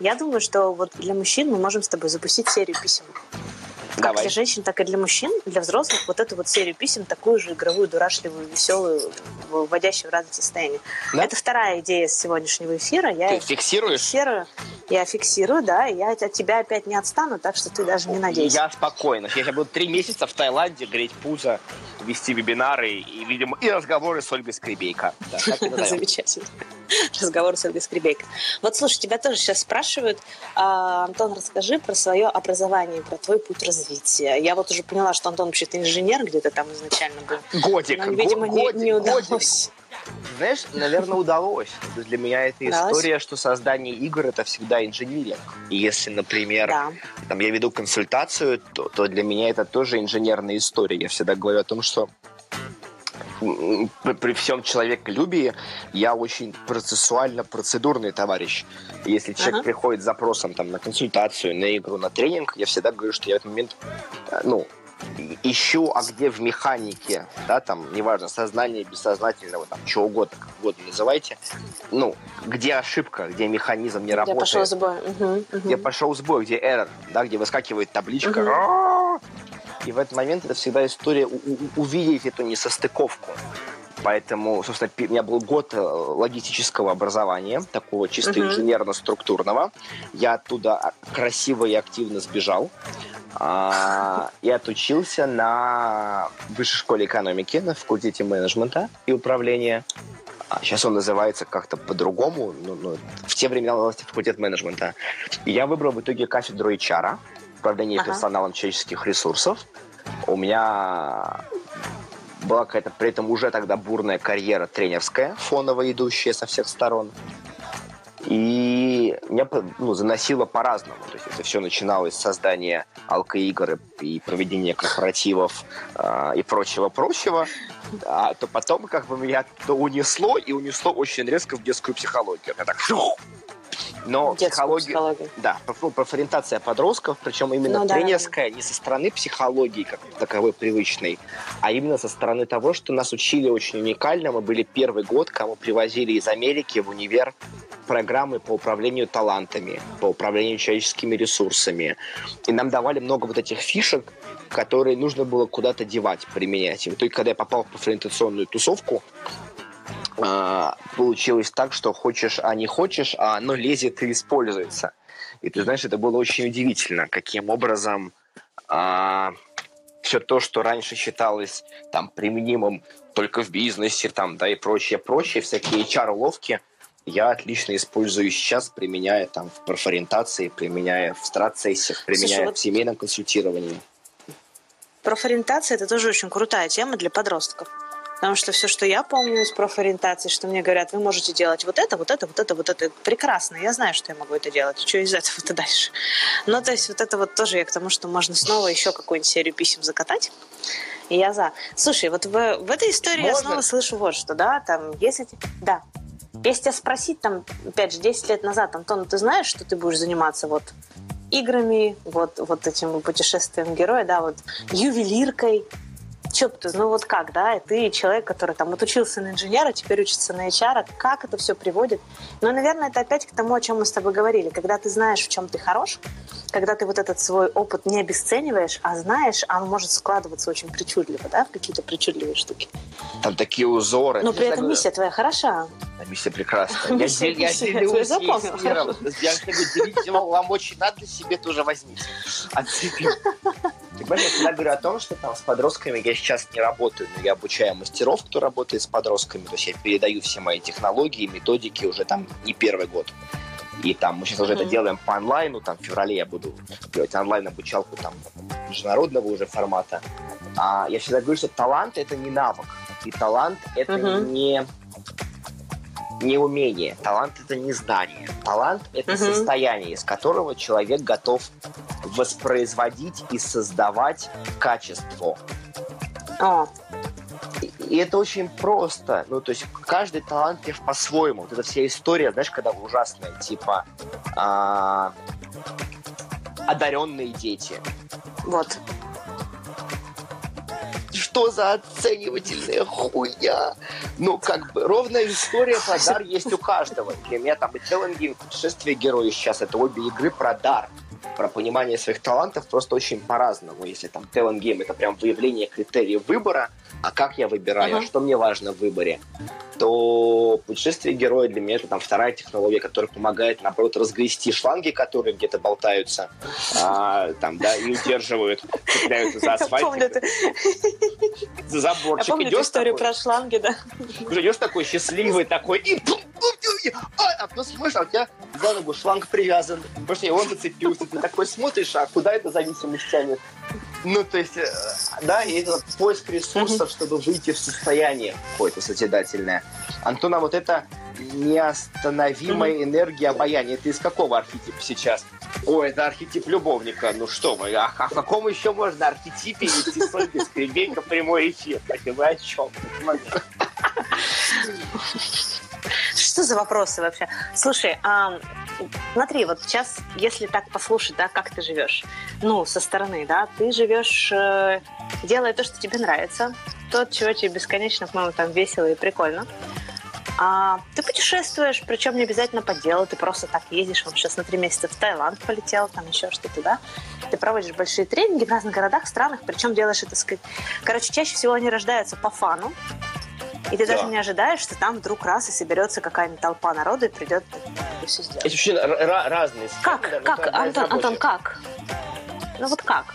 я думаю, что вот для мужчин мы можем с тобой запустить серию писем как Давай. для женщин, так и для мужчин, для взрослых, вот эту вот серию писем, такую же игровую, дурашливую, веселую, вводящую в разное состояние. Да? Это вторая идея с сегодняшнего эфира. Я ты фиксируешь? Фиксирую, я фиксирую, да, я от тебя опять не отстану, так что ты даже не надейся. Я спокойно. Я буду три месяца в Таиланде греть пузо, вести вебинары и, видимо, и разговоры с Ольгой Скребейко. Да, *laughs* Замечательно. Разговоры с Ольгой Скребейко. Вот, слушай, тебя тоже сейчас спрашивают. А, Антон, расскажи про свое образование, про твой путь развития. Я вот уже поняла, что Антон вообще-то инженер где-то там изначально был. Годик. Но, видимо, годик, не, не удалось. Годик. Знаешь, наверное, удалось. Для меня это история, что создание игр это всегда инженеринг. И если, например, да. там я веду консультацию, то, то для меня это тоже инженерная история. Я всегда говорю о том, что при всем человеколюбии я очень процессуально-процедурный товарищ. Если человек uh-huh. приходит с запросом там, на консультацию, на игру, на тренинг, я всегда говорю, что я в этот момент э, ну, ищу, а где в механике, да, там, неважно, сознание, бессознательного, там, чего угодно, как угодно называйте, ну, где ошибка, где механизм не работает. Где пошел сбой. Угу, угу. Где пошел сбой, где error, да, где выскакивает табличка. Угу. И в этот момент это всегда история увидеть эту несостыковку. Поэтому, собственно, у меня был год э, логистического образования, такого чисто uh-huh. инженерно-структурного. Я оттуда а, красиво и активно сбежал. А, и отучился на высшей школе экономики, на факультете менеджмента и управления. А сейчас он называется как-то по-другому. Ну, ну, в те времена назывался факультет менеджмента. И я выбрал в итоге кафедру HR, управления ага. персоналом человеческих ресурсов. У меня была какая-то при этом уже тогда бурная карьера тренерская, фоново идущая со всех сторон. И меня ну, заносило по-разному. То есть это все начиналось с создания алкоигр и проведения корпоративов э, и прочего-прочего. А то потом как бы меня то унесло, и унесло очень резко в детскую психологию. Я так но психология, да, ну, профориентация подростков, причем именно ну, тренерская, да. не со стороны психологии как таковой привычной, а именно со стороны того, что нас учили очень уникально. Мы были первый год, кому привозили из Америки в универ программы по управлению талантами, по управлению человеческими ресурсами. И нам давали много вот этих фишек, которые нужно было куда-то девать, применять. И в итоге, когда я попал в профориентационную тусовку, получилось так, что хочешь, а не хочешь, а оно лезет и используется. И ты знаешь, это было очень удивительно, каким образом а, все то, что раньше считалось там применимым только в бизнесе, там, да, и прочее, прочее, всякие HR-уловки, я отлично использую сейчас, применяя там в профориентации, применяя в страт-сессиях, применяя Слушай, в семейном консультировании. Профориентация – это тоже очень крутая тема для подростков. Потому что все, что я помню из профориентации, что мне говорят, вы можете делать вот это, вот это, вот это, вот это. Прекрасно, я знаю, что я могу это делать. Что из этого-то дальше? Ну, то есть вот это вот тоже я к тому, что можно снова еще какую-нибудь серию писем закатать. И я за. Слушай, вот в, в этой истории можно? я снова слышу вот что, да, там, если... Да. Если тебя спросить, там, опять же, 10 лет назад, Антон, ты знаешь, что ты будешь заниматься вот играми, вот, вот этим путешествием героя, да, вот ювелиркой, что ты, ну вот как, да, ты человек, который там отучился на инженера, теперь учится на HR, как это все приводит? Ну, наверное, это опять к тому, о чем мы с тобой говорили. Когда ты знаешь, в чем ты хорош, когда ты вот этот свой опыт не обесцениваешь, а знаешь, а он может складываться очень причудливо, да, в какие-то причудливые штуки. Там такие узоры. Но при этом миссия твоя хороша. Миссия прекрасная. Я, я, я делюсь миром. Я вам очень надо, себе тоже возьмите. Отцепи. *laughs* Ты понимаешь, я всегда говорю о том, что там с подростками я сейчас не работаю, но я обучаю мастеров, кто работает с подростками, то есть я передаю все мои технологии, методики уже там не первый год. И там мы сейчас уже это делаем по онлайну, там в феврале я буду делать онлайн-обучалку там международного уже формата. А я всегда говорю, что талант это не навык. И талант это uh-huh. не не умение, талант это не знание. Талант это uh-huh. состояние, из которого человек готов воспроизводить и создавать качество. Oh. И это очень просто. Ну, то есть каждый талантлив по-своему. Вот эта вся история, знаешь, когда ужасная, типа а, одаренные дети. Вот. Что за оценивательная хуйня? Ну, как бы, ровная история про дар есть у каждого. Для меня там и Телленгейм, путешествие героя сейчас, это обе игры про дар про понимание своих талантов просто очень по-разному. Если там talent game это прям выявление критериев выбора, а как я выбираю, uh-huh. что мне важно в выборе, то путешествие героя для меня это там вторая технология, которая помогает, наоборот, разгрести шланги, которые где-то болтаются, а, там, да, и удерживают, цепляются за асфальт. За заборчик. Я помню идешь историю про шланги, да. Идешь такой счастливый, такой, и а, а потом смотришь, а у тебя за ногу шланг привязан, потому что он зацепился, ты такой смотришь, а куда эта зависимость тянет? Ну, то есть, э, да, и это поиск ресурсов, чтобы выйти в состояние какое-то созидательное. Антона, вот это неостановимая энергия обаяния. Это из какого архетипа сейчас? Ой, это архетип любовника. Ну что вы, а, а в каком еще можно архетипе идти с Скребейка прямой эфир? Так и вы о чем? *laughs* Что за вопросы вообще? Слушай, а, смотри, вот сейчас, если так послушать, да, как ты живешь, ну, со стороны, да, ты живешь, э, делая то, что тебе нравится, то, чего тебе бесконечно, по-моему, там весело и прикольно. А, ты путешествуешь, причем не обязательно по делу, ты просто так ездишь, он сейчас на три месяца в Таиланд полетел, там еще что-то, да? Ты проводишь большие тренинги в разных городах, странах, причем делаешь это, сказать... Короче, чаще всего они рождаются по фану, и ты да. даже не ожидаешь, что там вдруг раз и соберется какая-нибудь толпа народу и придет и все сделать. Это очень разные Как? Да, как? Антон, Антон, как? Ну вот как?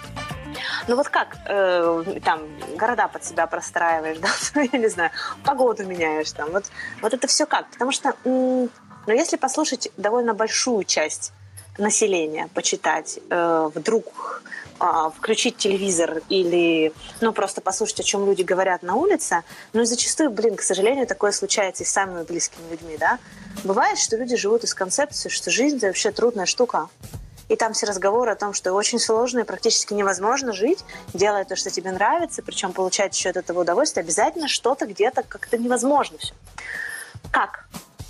Ну вот как э, там города под себя простраиваешь, *laughs* да, я не знаю, погоду меняешь там, вот, вот это все как? Потому что, ну если послушать довольно большую часть населения, почитать, э, вдруг а, включить телевизор или ну, просто послушать, о чем люди говорят на улице. Ну и зачастую, блин, к сожалению, такое случается и с самыми близкими людьми, да. Бывает, что люди живут из концепции, что жизнь – это вообще трудная штука. И там все разговоры о том, что очень сложно и практически невозможно жить, делая то, что тебе нравится, причем получать еще от этого удовольствие, обязательно что-то где-то как-то невозможно все. Как?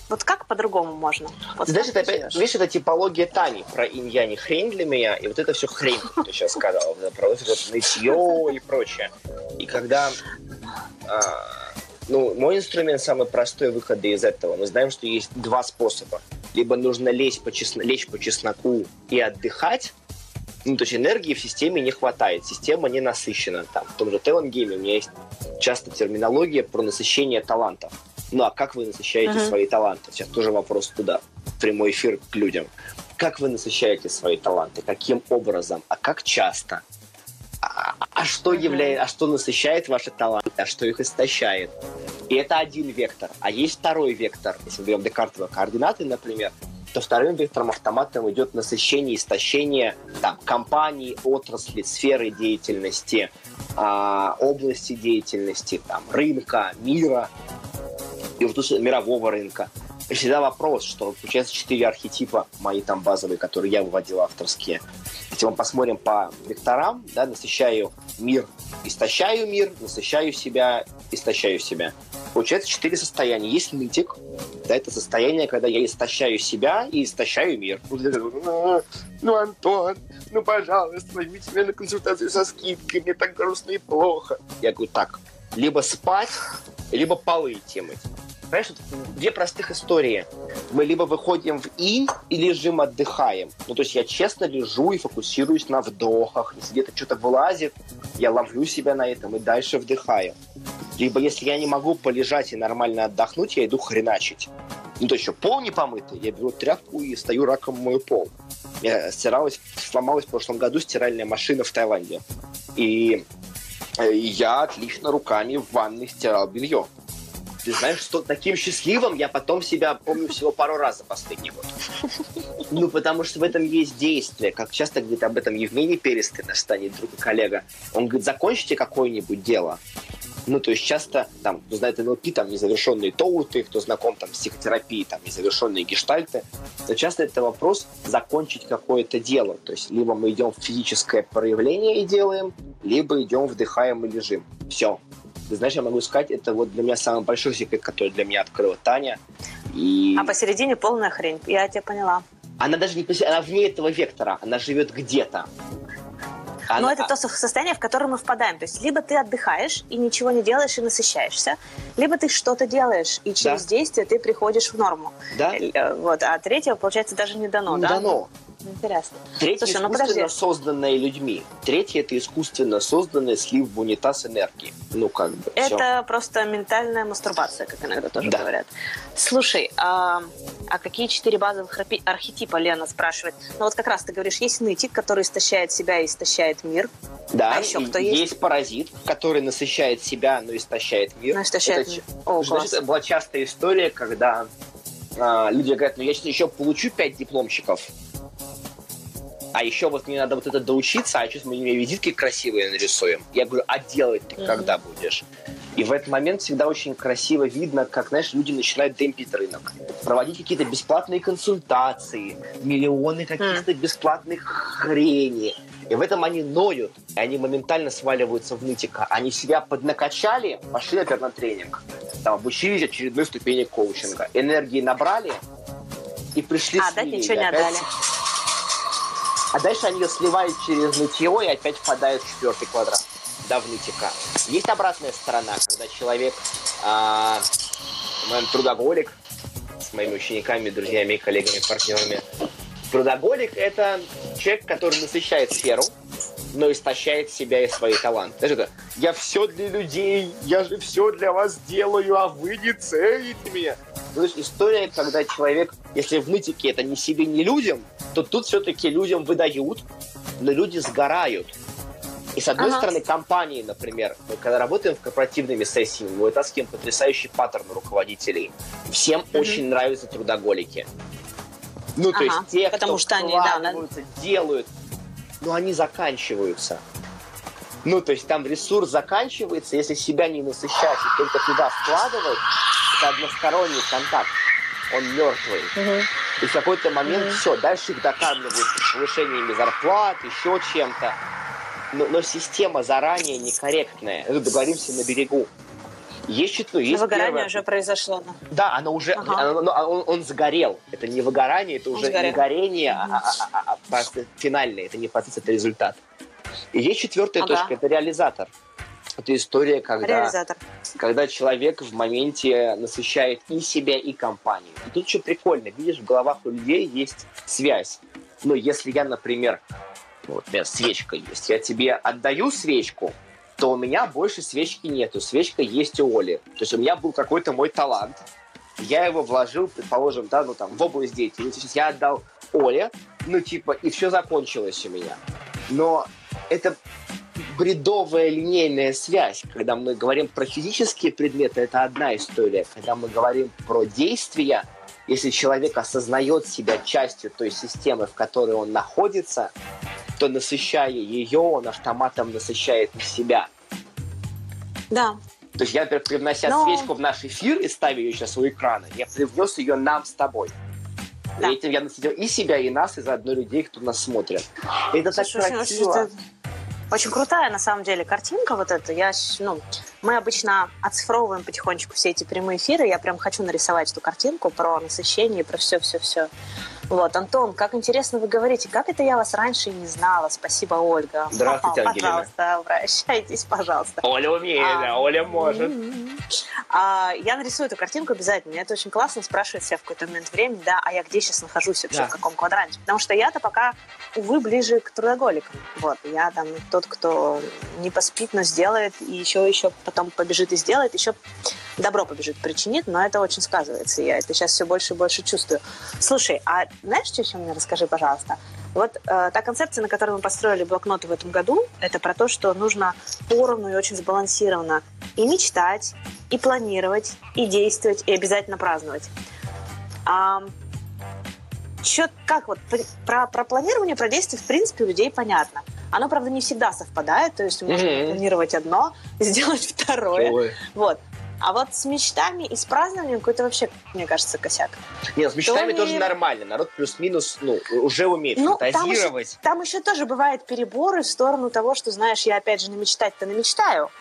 Вот как по-другому можно? Вот Знаешь, это опять, видишь, это типология Тани про инь хрень для меня, и вот это все хрень, ты сейчас сказал, про вот нытье и прочее. И когда а, ну, мой инструмент самый простой выхода из этого. Мы знаем, что есть два способа. либо нужно лечь по, чесно, лечь по чесноку и отдыхать, ну, то есть энергии в системе не хватает, система не насыщена. Там, в том же Телангейме у меня есть часто терминология про насыщение талантов. Ну, а как вы насыщаете uh-huh. свои таланты? Сейчас тоже вопрос туда, прямой эфир к людям. Как вы насыщаете свои таланты? Каким образом? А как часто? А, а что uh-huh. является, а что насыщает ваши таланты, а что их истощает? И это один вектор. А есть второй вектор. Если мы берем декартовые координаты, например, то вторым вектором автоматом идет насыщение, истощение там, компаний, отрасли, сферы деятельности, э, области деятельности, там, рынка, мира, и вот тут мирового рынка. И всегда вопрос, что получается четыре архетипа мои там базовые, которые я выводил авторские. Если мы посмотрим по векторам, да, насыщаю мир, истощаю мир, насыщаю себя, истощаю себя. Получается четыре состояния. Есть нытик, да, это состояние, когда я истощаю себя и истощаю мир. Ну, ну, Антон, ну, пожалуйста, возьмите меня на консультацию со скидкой, мне так грустно и плохо. Я говорю, так, либо спать, либо полы идти Понимаешь, две простых истории. Мы либо выходим в инь и лежим, отдыхаем. Ну, то есть я честно лежу и фокусируюсь на вдохах. Если где-то что-то вылазит, я ловлю себя на этом и дальше вдыхаю. Либо если я не могу полежать и нормально отдохнуть, я иду хреначить. Ну, то есть еще пол не помытый, я беру тряпку и стою раком мою пол. Я стиралась, сломалась в прошлом году стиральная машина в Таиланде. И э, я отлично руками в ванной стирал белье. Ты знаешь, что таким счастливым я потом себя помню всего пару раз за последний год. Ну, потому что в этом есть действие. Как часто говорит об этом Евгений Перестый, наш станет друг и коллега. Он говорит, закончите какое-нибудь дело, ну, то есть часто, там, кто знает НЛП, там, незавершенные тоуты, кто знаком, там, с психотерапией, там, незавершенные гештальты, то часто это вопрос закончить какое-то дело. То есть либо мы идем в физическое проявление и делаем, либо идем, вдыхаем и лежим. Все, ты знаешь, я могу сказать, это вот для меня самый большой секрет, который для меня открыла Таня. И... А посередине полная хрень. Я тебя поняла. Она даже не она вне этого вектора, она живет где-то. Она... Но это то состояние, в которое мы впадаем. То есть либо ты отдыхаешь и ничего не делаешь и насыщаешься, либо ты что-то делаешь и через да. действие ты приходишь в норму. Да. Э, вот. А третьего, получается, даже не дано. Не да? дано. Интересно. Третье Слушай, ну искусственно ну созданное людьми. Третье это искусственно созданное слив в унитаз энергии. Ну как бы. Это все. просто ментальная мастурбация, как иногда тоже да. говорят. Слушай, а, а какие четыре базовых архетипа Лена спрашивает? Ну вот как раз ты говоришь, есть нытик, который истощает себя и истощает мир. Да. А еще кто есть? Есть паразит, который насыщает себя, но истощает мир. Но истощает это, мир. О, значит, это была частая история, когда а, люди говорят, ну я сейчас еще получу пять дипломчиков, а еще вот мне надо вот это доучиться, а сейчас мы мне визитки красивые нарисуем. Я говорю, а делать ты mm-hmm. когда будешь? И в этот момент всегда очень красиво видно, как, знаешь, люди начинают демпить рынок. Проводить какие-то бесплатные консультации, миллионы каких-то mm. бесплатных хрени. И в этом они ноют, и они моментально сваливаются в нытика. Они себя поднакачали, пошли опять на тренинг. Там обучились очередной ступени коучинга. Энергии набрали и пришли а, с да, ничего не отдали. А дальше они ее сливают через нытье и опять впадают в четвертый квадрат до внытика. Есть обратная сторона, когда человек, э, трудоголик, с моими учениками, друзьями, коллегами, партнерами. Трудоголик – это человек, который насыщает сферу, но истощает себя и свои таланты. Знаешь, это «я все для людей, я же все для вас делаю, а вы не цените меня». То есть история, когда человек, если в нытике это не себе, не людям, то тут все-таки людям выдают, но люди сгорают. И с одной ага. стороны, компании, например, мы когда работаем в корпоративными сессиями, мы вытаскиваем потрясающий паттерн руководителей. Всем mm очень нравятся трудоголики. Ну, ага, то есть те, потому кто что они, да, делают, но они заканчиваются. Ну, то есть там ресурс заканчивается, если себя не насыщать и только туда вкладывать, это односторонний контакт. Он мертвый. Угу. И в какой-то момент угу. все, дальше их докармливают повышениями зарплат, еще чем-то но, но система заранее некорректная. Мы договоримся на берегу. Есть, ну, есть выгорание первое... уже произошло. Да, оно уже, ага. оно, оно, он, он сгорел. Это не выгорание, это уже не горение, угу. а, а, а, а финальное. Это не процесс, это результат. И есть четвертая ага. точка, это реализатор. Это история, когда, Реализатор. когда человек в моменте насыщает и себя, и компанию. И тут что прикольно, видишь, в головах у людей есть связь. Но если я, например, вот у меня свечка есть, я тебе отдаю свечку, то у меня больше свечки нету. Свечка есть у Оли. То есть у меня был какой-то мой талант. Я его вложил, предположим, да, ну там, в область деятельности. Я отдал Оле, ну типа, и все закончилось у меня. Но это бредовая линейная связь. Когда мы говорим про физические предметы, это одна история. Когда мы говорим про действия, если человек осознает себя частью той системы, в которой он находится, то насыщая ее, он автоматом насыщает и себя. Да. То есть я, например, привнося Но... свечку в наш эфир и ставя ее сейчас у экрана, я привнес ее нам с тобой. Да. И этим я насытил и себя, и нас, и заодно людей, кто нас смотрит. И это Слушай, так красиво. Очень, очень крутая, на самом деле, картинка вот эта. Я, ну, мы обычно оцифровываем потихонечку все эти прямые эфиры. Я прям хочу нарисовать эту картинку про насыщение, про все-все-все. Вот, Антон, как интересно вы говорите. Как это я вас раньше не знала? Спасибо, Ольга. Здравствуйте, Ангелина. Пожалуйста, обращайтесь, пожалуйста. Оля умеет, а, Оля может. А, я нарисую эту картинку обязательно. Это очень классно спрашивать себя в какой-то момент времени, да, а я где сейчас нахожусь вообще, да. в каком квадранте? Потому что я-то пока, увы, ближе к трудоголикам. Вот, я там тот, кто не поспит, но сделает, и еще, еще потом побежит и сделает, еще добро побежит, причинит, но это очень сказывается. Я это сейчас все больше и больше чувствую. Слушай, а знаешь, что еще мне расскажи, пожалуйста? Вот э, та концепция, на которой мы построили блокноты в этом году, это про то, что нужно поровну и очень сбалансированно и мечтать, и планировать, и действовать, и обязательно праздновать. Чё, как вот про, про планирование, про действие, в принципе, у людей понятно. Оно, правда, не всегда совпадает, то есть можно mm-hmm. планировать одно, *laughs* сделать второе. Ой. Вот. А вот с мечтами и с празднованием какой-то вообще, мне кажется, косяк. Нет, с мечтами То тоже не... нормально. Народ плюс-минус ну, уже умеет ну, фантазировать. Там еще, там еще тоже бывают переборы в сторону того, что, знаешь, я опять же на мечтать-то намечтаю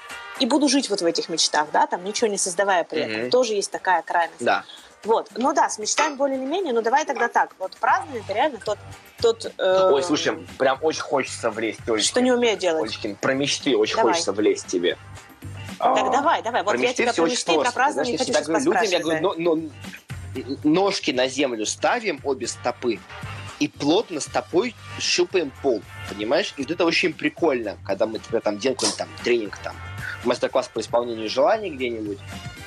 и буду жить вот в этих мечтах, да, там ничего не создавая при этом. Mm-hmm. Тоже есть такая крайность. Да. Вот. Ну да, с мечтами более или менее, но давай тогда так. Вот празднование это реально тот... тот э... Ой, слушай, прям очень хочется влезть. Олечкин. Что не умею делать. Олечкин, про мечты очень давай. хочется влезть тебе. Так, давай, давай. Вот я тебя про мечты, про празднование хочу сейчас людям, я говорю, но, но, ножки на землю ставим, обе стопы, и плотно стопой щупаем пол, понимаешь? И вот это очень прикольно, когда мы тебя там делаем там тренинг, там, мастер-класс по исполнению желаний где-нибудь,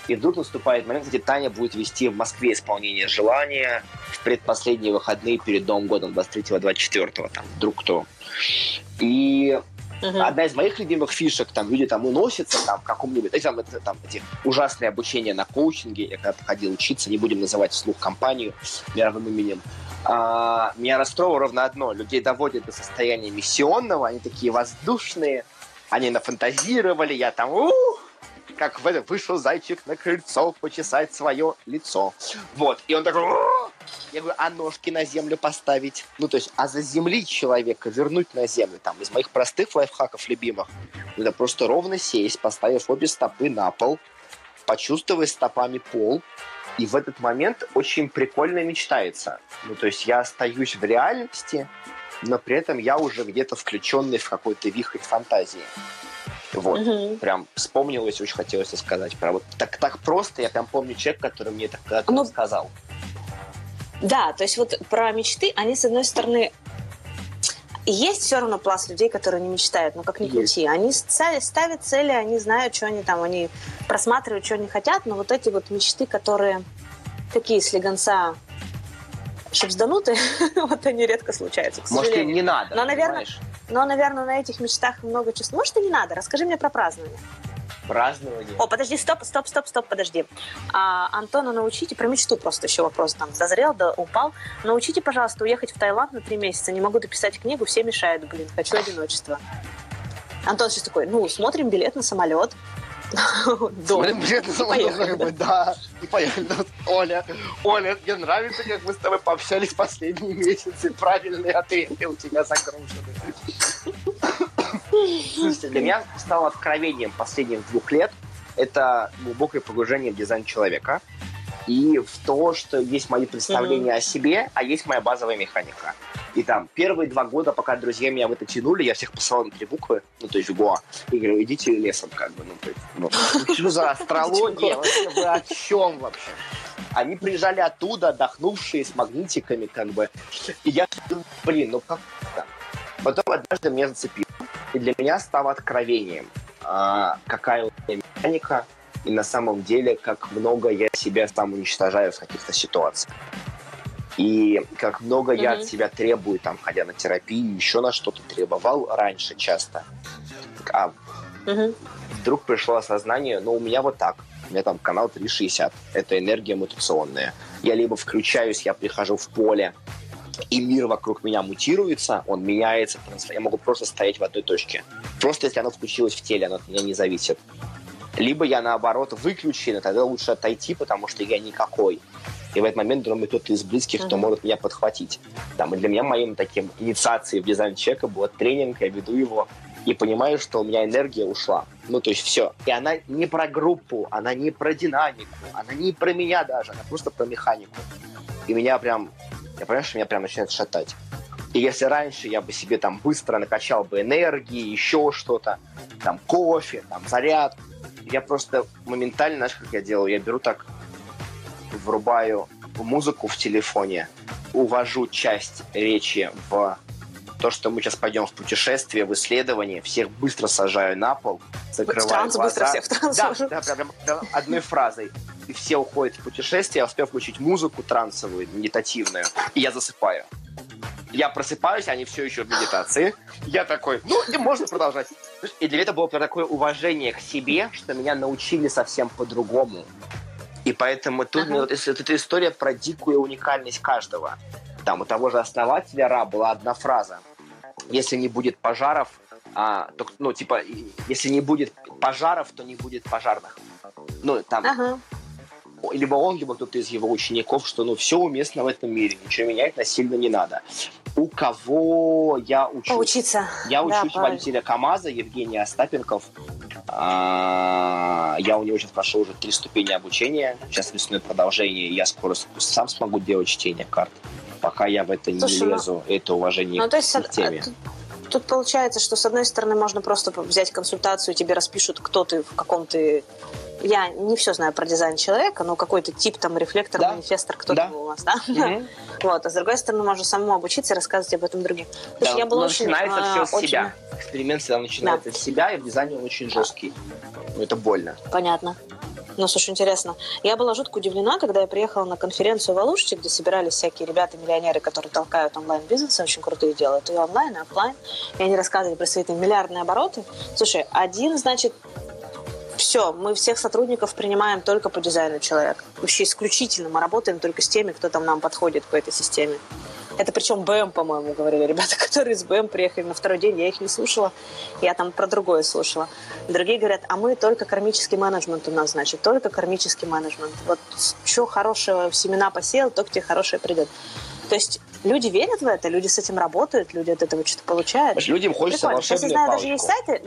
и вдруг наступает момент, где Таня будет вести в Москве исполнение желания в предпоследние выходные перед Новым годом, 23-24, там, вдруг кто. И Uh-huh. Одна из моих любимых фишек, там люди там уносятся там в каком-нибудь, там, это, там, эти ужасные обучения на коучинге, я когда ходил учиться, не будем называть вслух компанию мировым именем, а, меня расстроило ровно одно. Людей доводят до состояния миссионного, они такие воздушные, они нафантазировали, я там, ух, как в это вышел зайчик на крыльцо почесать свое лицо. Вот. И он такой... Я говорю, а ножки на землю поставить? Ну, то есть, а заземлить человека, вернуть на землю. Там, из моих простых лайфхаков любимых, это просто ровно сесть, поставив обе стопы на пол, почувствуя стопами пол, и в этот момент очень прикольно мечтается. Ну, то есть я остаюсь в реальности, но при этом я уже где-то включенный в какой-то вихрь фантазии. Вот. Угу. Прям вспомнилось, очень хотелось сказать. Про вот так, так просто я прям помню человека, который мне это когда-то ну, сказал. Да, то есть вот про мечты, они, с одной стороны, есть все равно пласт людей, которые не мечтают, но как ни крути. Они ставят цели, они знают, что они там, они просматривают, что они хотят, но вот эти вот мечты, которые такие слегонца шипсдануты, *laughs* вот они редко случаются, к Может, им не надо, Но, наверное, но, наверное, на этих мечтах много чувств. Может, и не надо. Расскажи мне про празднование. Празднование? О, подожди, стоп, стоп, стоп, стоп, подожди. А, Антона научите, про мечту просто еще вопрос там дозрел, да упал. Научите, пожалуйста, уехать в Таиланд на три месяца. Не могу дописать книгу, все мешают, блин, хочу одиночество. Антон сейчас такой, ну, смотрим билет на самолет, Билет на самолет, да. И поехали. Оля, Оля, мне нравится, как мы с тобой пообщались последние месяцы. Правильные ответы у тебя загружены. Слушайте, для меня стало откровением последних двух лет это глубокое погружение в дизайн человека и в то, что есть мои представления mm-hmm. о себе, а есть моя базовая механика. И там первые два года, пока друзья меня в это тянули, я всех посылал на три буквы, ну, то есть в Гоа. И говорю, идите лесом, как бы, ну, то есть, ну, что за астрология? *laughs* Вообще, вы о чем вообще? Они приезжали оттуда, отдохнувшие, с магнитиками, как бы. И я, блин, ну как то Потом однажды меня зацепило. И для меня стало откровением, а, какая у меня механика, и на самом деле, как много я себя сам уничтожаю в каких-то ситуациях. И как много mm-hmm. я от себя требую, там, ходя на терапию, еще на что-то требовал раньше часто. А mm-hmm. вдруг пришло осознание, ну, у меня вот так. У меня там канал 360. Это энергия мутационная. Я либо включаюсь, я прихожу в поле, и мир вокруг меня мутируется, он меняется, я могу просто стоять в одной точке. Просто если оно включилось в теле, оно от меня не зависит. Либо я, наоборот, выключен, тогда лучше отойти, потому что я никакой. И в этот момент думаю, кто-то из близких, кто может меня подхватить. Там, и для меня моим таким инициацией в дизайн человека был тренинг, я веду его, и понимаю, что у меня энергия ушла. Ну, то есть все. И она не про группу, она не про динамику, она не про меня даже, она просто про механику. И меня прям я понимаю, что меня прям начинает шатать. И если раньше я бы себе там быстро накачал бы энергии, еще что-то, там кофе, там заряд, я просто моментально, знаешь, как я делаю, я беру так, врубаю музыку в телефоне, увожу часть речи в то, что мы сейчас пойдем в путешествие, в исследование, всех быстро сажаю на пол, закрываю транс, глаза. быстро всех в транс. Да, да, прям, прям одной фразой. И все уходят в путешествие, я успел включить музыку трансовую, медитативную, и я засыпаю. Я просыпаюсь, они все еще в медитации. Я такой, ну, и можно продолжать. И для этого было такое уважение к себе, что меня научили совсем по-другому. И поэтому тут uh-huh. вот, это, это история про дикую уникальность каждого. Там у того же основателя Ра была одна фраза если не будет пожаров, а, то, ну, типа, если не будет пожаров, то не будет пожарных. Ну, там, ага. Либо он, либо кто-то из его учеников, что, ну, все уместно в этом мире, ничего менять насильно не надо. У кого я учусь? Учиться. Я учусь да, водителя КАМАЗа, Евгений Остапенков. А, я у него сейчас прошел уже три ступени обучения. Сейчас весной продолжение, я скоро сам смогу делать чтение карт пока я в это Слушай, не ну, лезу, ну, это уважение ну, то есть, к теме. Тут, тут получается, что с одной стороны можно просто взять консультацию, тебе распишут, кто ты, в каком ты я не все знаю про дизайн человека, но какой-то тип там рефлектор, да. манифестор, кто да. у вас, да? Угу. Вот, а с другой стороны, можно самому обучиться и рассказывать об этом другим. Да, я была очень, начинается а, все с очень... себя. Эксперимент всегда начинается да. с себя, и в дизайне он очень жесткий. Ну, это больно. Понятно. Ну, слушай, интересно. Я была жутко удивлена, когда я приехала на конференцию в Алуште, где собирались всякие ребята-миллионеры, которые толкают онлайн-бизнес, очень крутые делают, и онлайн, и офлайн. И они рассказывали про свои там, миллиардные обороты. Слушай, один, значит, все, мы всех сотрудников принимаем только по дизайну человека. Вообще исключительно мы работаем только с теми, кто там нам подходит по этой системе. Это причем БМ, по-моему, говорили ребята, *laughs* которые из БМ приехали на второй день. Я их не слушала, я там про другое слушала. Другие говорят, а мы только кармический менеджмент у нас, значит, только кармический менеджмент. Вот что хорошего в семена посеял, то к тебе хорошее придет. То есть люди верят в это, люди с этим работают, люди от этого что-то получают. Людям хочется Прикольно. волшебную Я знаю, даже есть сайты,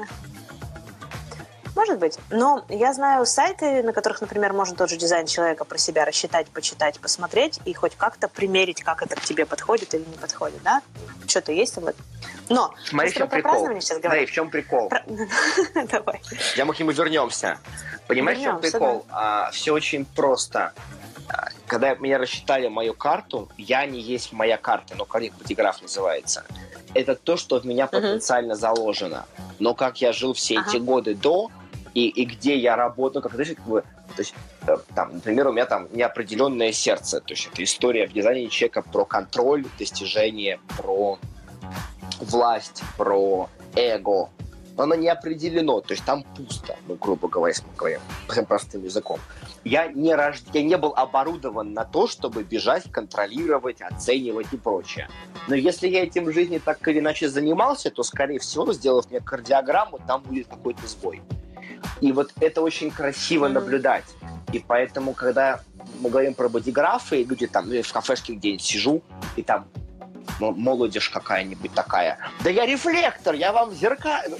может быть. Но я знаю сайты, на которых, например, можно тот же дизайн человека про себя рассчитать, почитать, посмотреть и хоть как-то примерить, как это к тебе подходит или не подходит, да? Что-то есть в этом. Но, Смотри, в чем прикол. сейчас Смотри, в чем прикол. Про... *laughs* Давай. Я мы к нему вернемся. Понимаешь, в чем прикол? Да. А, все очень просто. А, когда меня рассчитали мою карту, я не есть моя карта, но коррект фотограф называется. Это то, что в меня потенциально uh-huh. заложено. Но как я жил все uh-huh. эти годы до, и, и где я работаю, как, знаешь, как бы, то есть, э, там, например, у меня там неопределенное сердце, то есть это история в дизайне человека про контроль, достижение, про власть, про эго, но оно не определено, то есть там пусто, ну, грубо говоря, если мы говорим простым языком. Я не, рож... я не был оборудован на то, чтобы бежать, контролировать, оценивать и прочее. Но если я этим в жизни так или иначе занимался, то, скорее всего, сделав мне кардиограмму, там будет какой-то сбой. И вот это очень красиво mm-hmm. наблюдать. И поэтому, когда мы говорим про бодиграфы, люди там, ну, в кафешке где-нибудь сижу, и там молодежь какая-нибудь такая. Да я рефлектор, я вам зеркаль.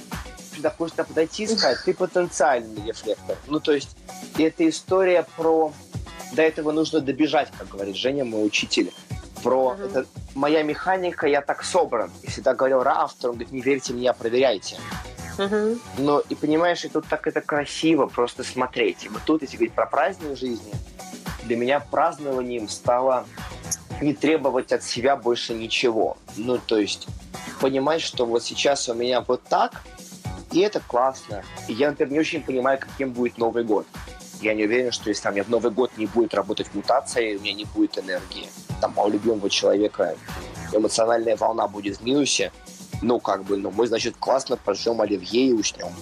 Сюда хочется подойти и сказать, ты потенциальный рефлектор. Ну, то есть, и эта история про... До этого нужно добежать, как говорит Женя, мой учитель. Про mm-hmm. это моя механика, я так собран. И всегда говорил Рафтер, он говорит, не верьте мне, проверяйте. Но и понимаешь, и тут так это красиво просто смотреть. И вот тут, если говорить про праздник жизни, для меня празднованием стало не требовать от себя больше ничего. Ну, то есть понимать, что вот сейчас у меня вот так, и это классно. И я, например, не очень понимаю, каким будет Новый год. Я не уверен, что если там, я в Новый год не будет работать мутация, у меня не будет энергии. Там, у любимого человека эмоциональная волна будет в минусе, ну, как бы, ну, мы, значит, классно пожжем оливье и уснем.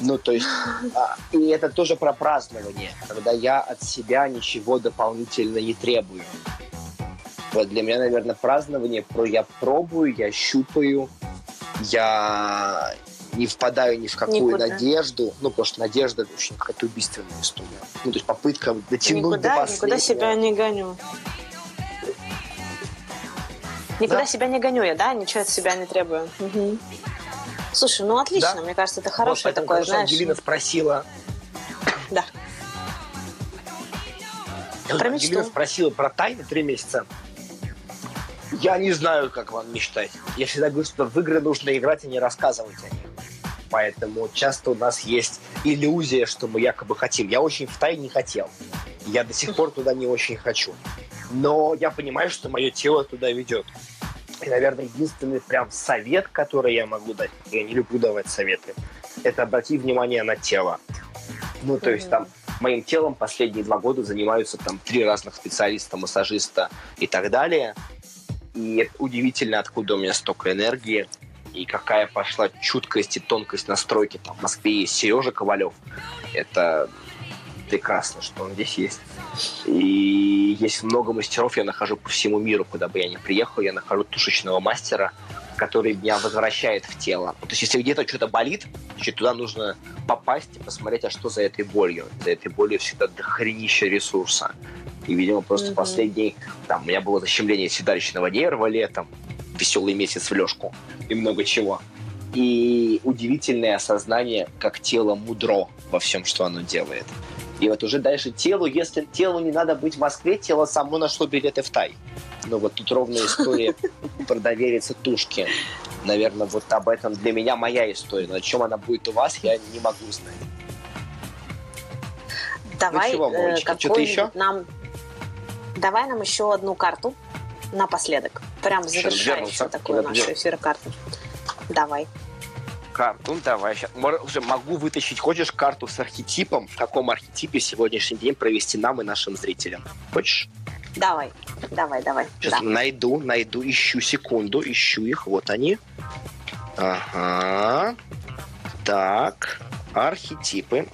Ну, то есть, *laughs* а, и это тоже про празднование, когда я от себя ничего дополнительно не требую. Вот для меня, наверное, празднование про я пробую, я щупаю, я не впадаю ни в какую Никуда. надежду, ну, потому что надежда это очень какая-то убийственная история. Ну, то есть попытка дотянуть никуда, до последнего. Никуда себя не гоню. Никуда да. себя не гоню я, да? Ничего от себя не требую. Угу. Слушай, ну отлично, да? мне кажется, это хорошее вот, такое, знаешь. Ангелина спросила. Да. Про мечту. Ангелина спросила про тайны три месяца. Я не знаю, как вам мечтать. Я всегда говорю, что в игры нужно играть и не рассказывать о них. Поэтому часто у нас есть иллюзия, что мы якобы хотим. Я очень в тайне хотел. Я до сих пор туда не очень хочу. Но я понимаю, что мое тело туда ведет. И, наверное, единственный прям совет, который я могу дать, я не люблю давать советы, это обрати внимание на тело. Ну, то есть там моим телом последние два года занимаются там три разных специалиста, массажиста и так далее. И удивительно, откуда у меня столько энергии и какая пошла чуткость и тонкость настройки. Там в Москве есть Сережа Ковалев. Это прекрасно, что он здесь есть. И есть много мастеров, я нахожу по всему миру, куда бы я ни приехал, я нахожу тушечного мастера, который меня возвращает в тело. То есть, если где-то что-то болит, значит, туда нужно попасть и посмотреть, а что за этой болью. За этой болью всегда дохренища ресурса. И, видимо, просто mm-hmm. последний... Там, у меня было защемление седалищного нерва летом, веселый месяц в лёжку и много чего. И удивительное осознание, как тело мудро во всем, что оно делает. И вот уже дальше телу, если телу не надо быть в Москве, тело само нашло билеты в Тай. Но вот тут ровная история *laughs* про довериться тушке. Наверное, вот об этом для меня моя история. Но о чем она будет у вас, я не могу знать. Давай ну, чего, э, что-то еще? нам... Давай нам еще одну карту напоследок. Прям завершающую такую нашу эфир карту. Давай карту. Давай, сейчас. Уже могу вытащить. Хочешь карту с архетипом? В каком архетипе сегодняшний день провести нам и нашим зрителям? Хочешь? Давай, давай, давай. Сейчас да. найду, найду, ищу секунду, ищу их. Вот они. Ага. Так, архетипы.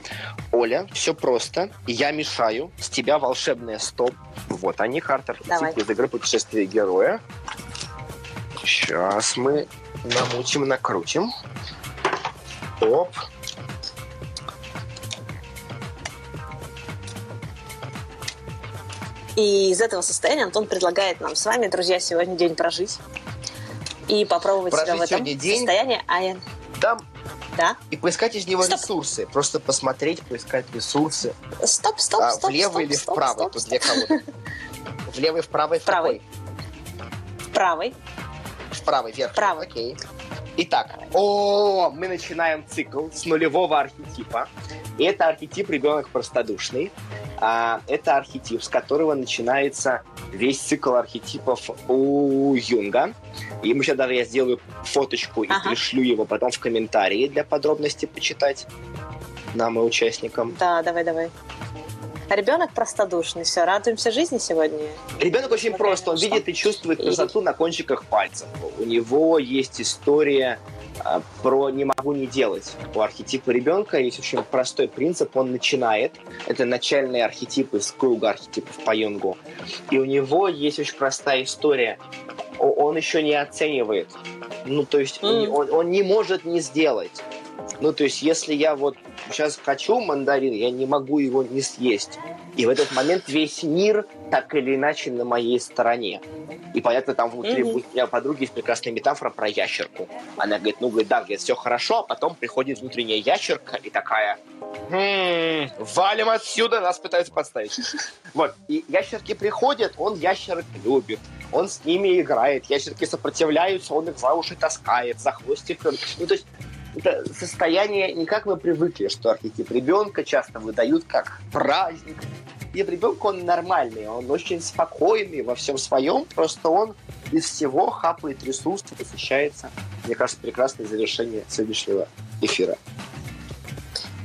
Оля, все просто. Я мешаю. С тебя волшебная стоп. Вот они, карты архетипы из игры путешествия героя. Сейчас мы намутим, накрутим. Оп. И из этого состояния Антон предлагает нам с вами, друзья, сегодня день прожить и попробовать прожить себя в этом день, состоянии. А я... Там да. И поискать из него стоп. ресурсы. Просто посмотреть, поискать ресурсы. Стоп, стоп, а, стоп. Влево стоп, или стоп, вправо? Стоп, Тут для кого-то. *laughs* Влево и вправо и в правый. В правый. В правый, вверх. Правый. Окей. Итак, о, мы начинаем цикл с нулевого архетипа. И это архетип ребенок простодушный. А, это архетип, с которого начинается весь цикл архетипов у Юнга. И мы сейчас даже я сделаю фоточку и ага. пришлю его потом в комментарии для подробностей почитать нам и участникам. Да, давай, давай. Ребенок простодушный, все, радуемся жизни сегодня. Ребенок очень вот прост, он что? видит и чувствует красоту и... на кончиках пальцев. У него есть история а, про «не могу не делать». У архетипа ребенка есть очень простой принцип, он начинает. Это начальный архетип из круга архетипов по Юнгу. И у него есть очень простая история. Он еще не оценивает. Ну, то есть mm. он, он не может не сделать. Ну, то есть, если я вот сейчас хочу мандарин, я не могу его не съесть. И в этот момент весь мир так или иначе на моей стороне. И понятно, там внутри mm-hmm. у меня подруги есть прекрасная метафора про ящерку. Она говорит, ну, говорит, да, говорит, все хорошо, а потом приходит внутренняя ящерка и такая, хм, валим отсюда, нас пытаются подставить. *laughs* Вот, и ящерки приходят, он ящерок любит. он с ними играет. Ящерки сопротивляются, он их за уши таскает, за хвостик. Ну, то есть это состояние не как мы привыкли, что архетип ребенка часто выдают как праздник. И ребенок он нормальный, он очень спокойный во всем своем, просто он из всего хапает ресурсы, посвящается. Мне кажется, прекрасное завершение сегодняшнего эфира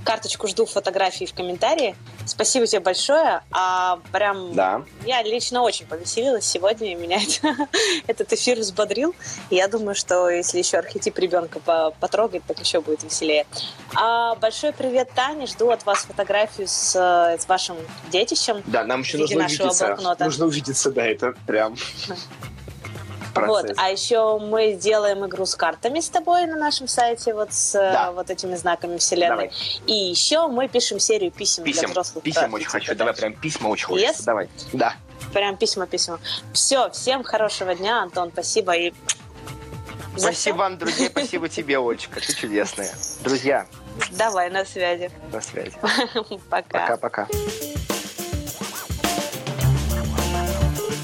карточку жду фотографии в комментарии. Спасибо тебе большое. А прям да. я лично очень повеселилась сегодня, и меня *laughs* это, этот эфир взбодрил. И я думаю, что если еще архетип ребенка потрогать, так еще будет веселее. А большой привет, Таня. Жду от вас фотографию с, с вашим детищем. Да, нам еще нужно увидеться. Блокнота. Нужно увидеться, да, это прям процесс. Вот, а еще мы сделаем игру с картами с тобой на нашем сайте, вот с да. вот этими знаками вселенной. Давай. И еще мы пишем серию писем, писем. для взрослых. Писем очень хочу. Давай прям письма очень хочется. Yes? Давай. Да. Прям письма, письма. Все, всем хорошего дня, Антон, спасибо и Спасибо вам, друзья, спасибо тебе, Олечка, ты чудесная. Друзья. Давай, на связи. На связи. *laughs* Пока. Пока-пока.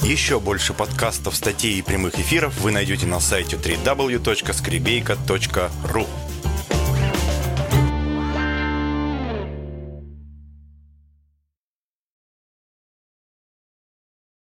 Еще больше подкастов, статей и прямых эфиров вы найдете на сайте www.skribeyka.ru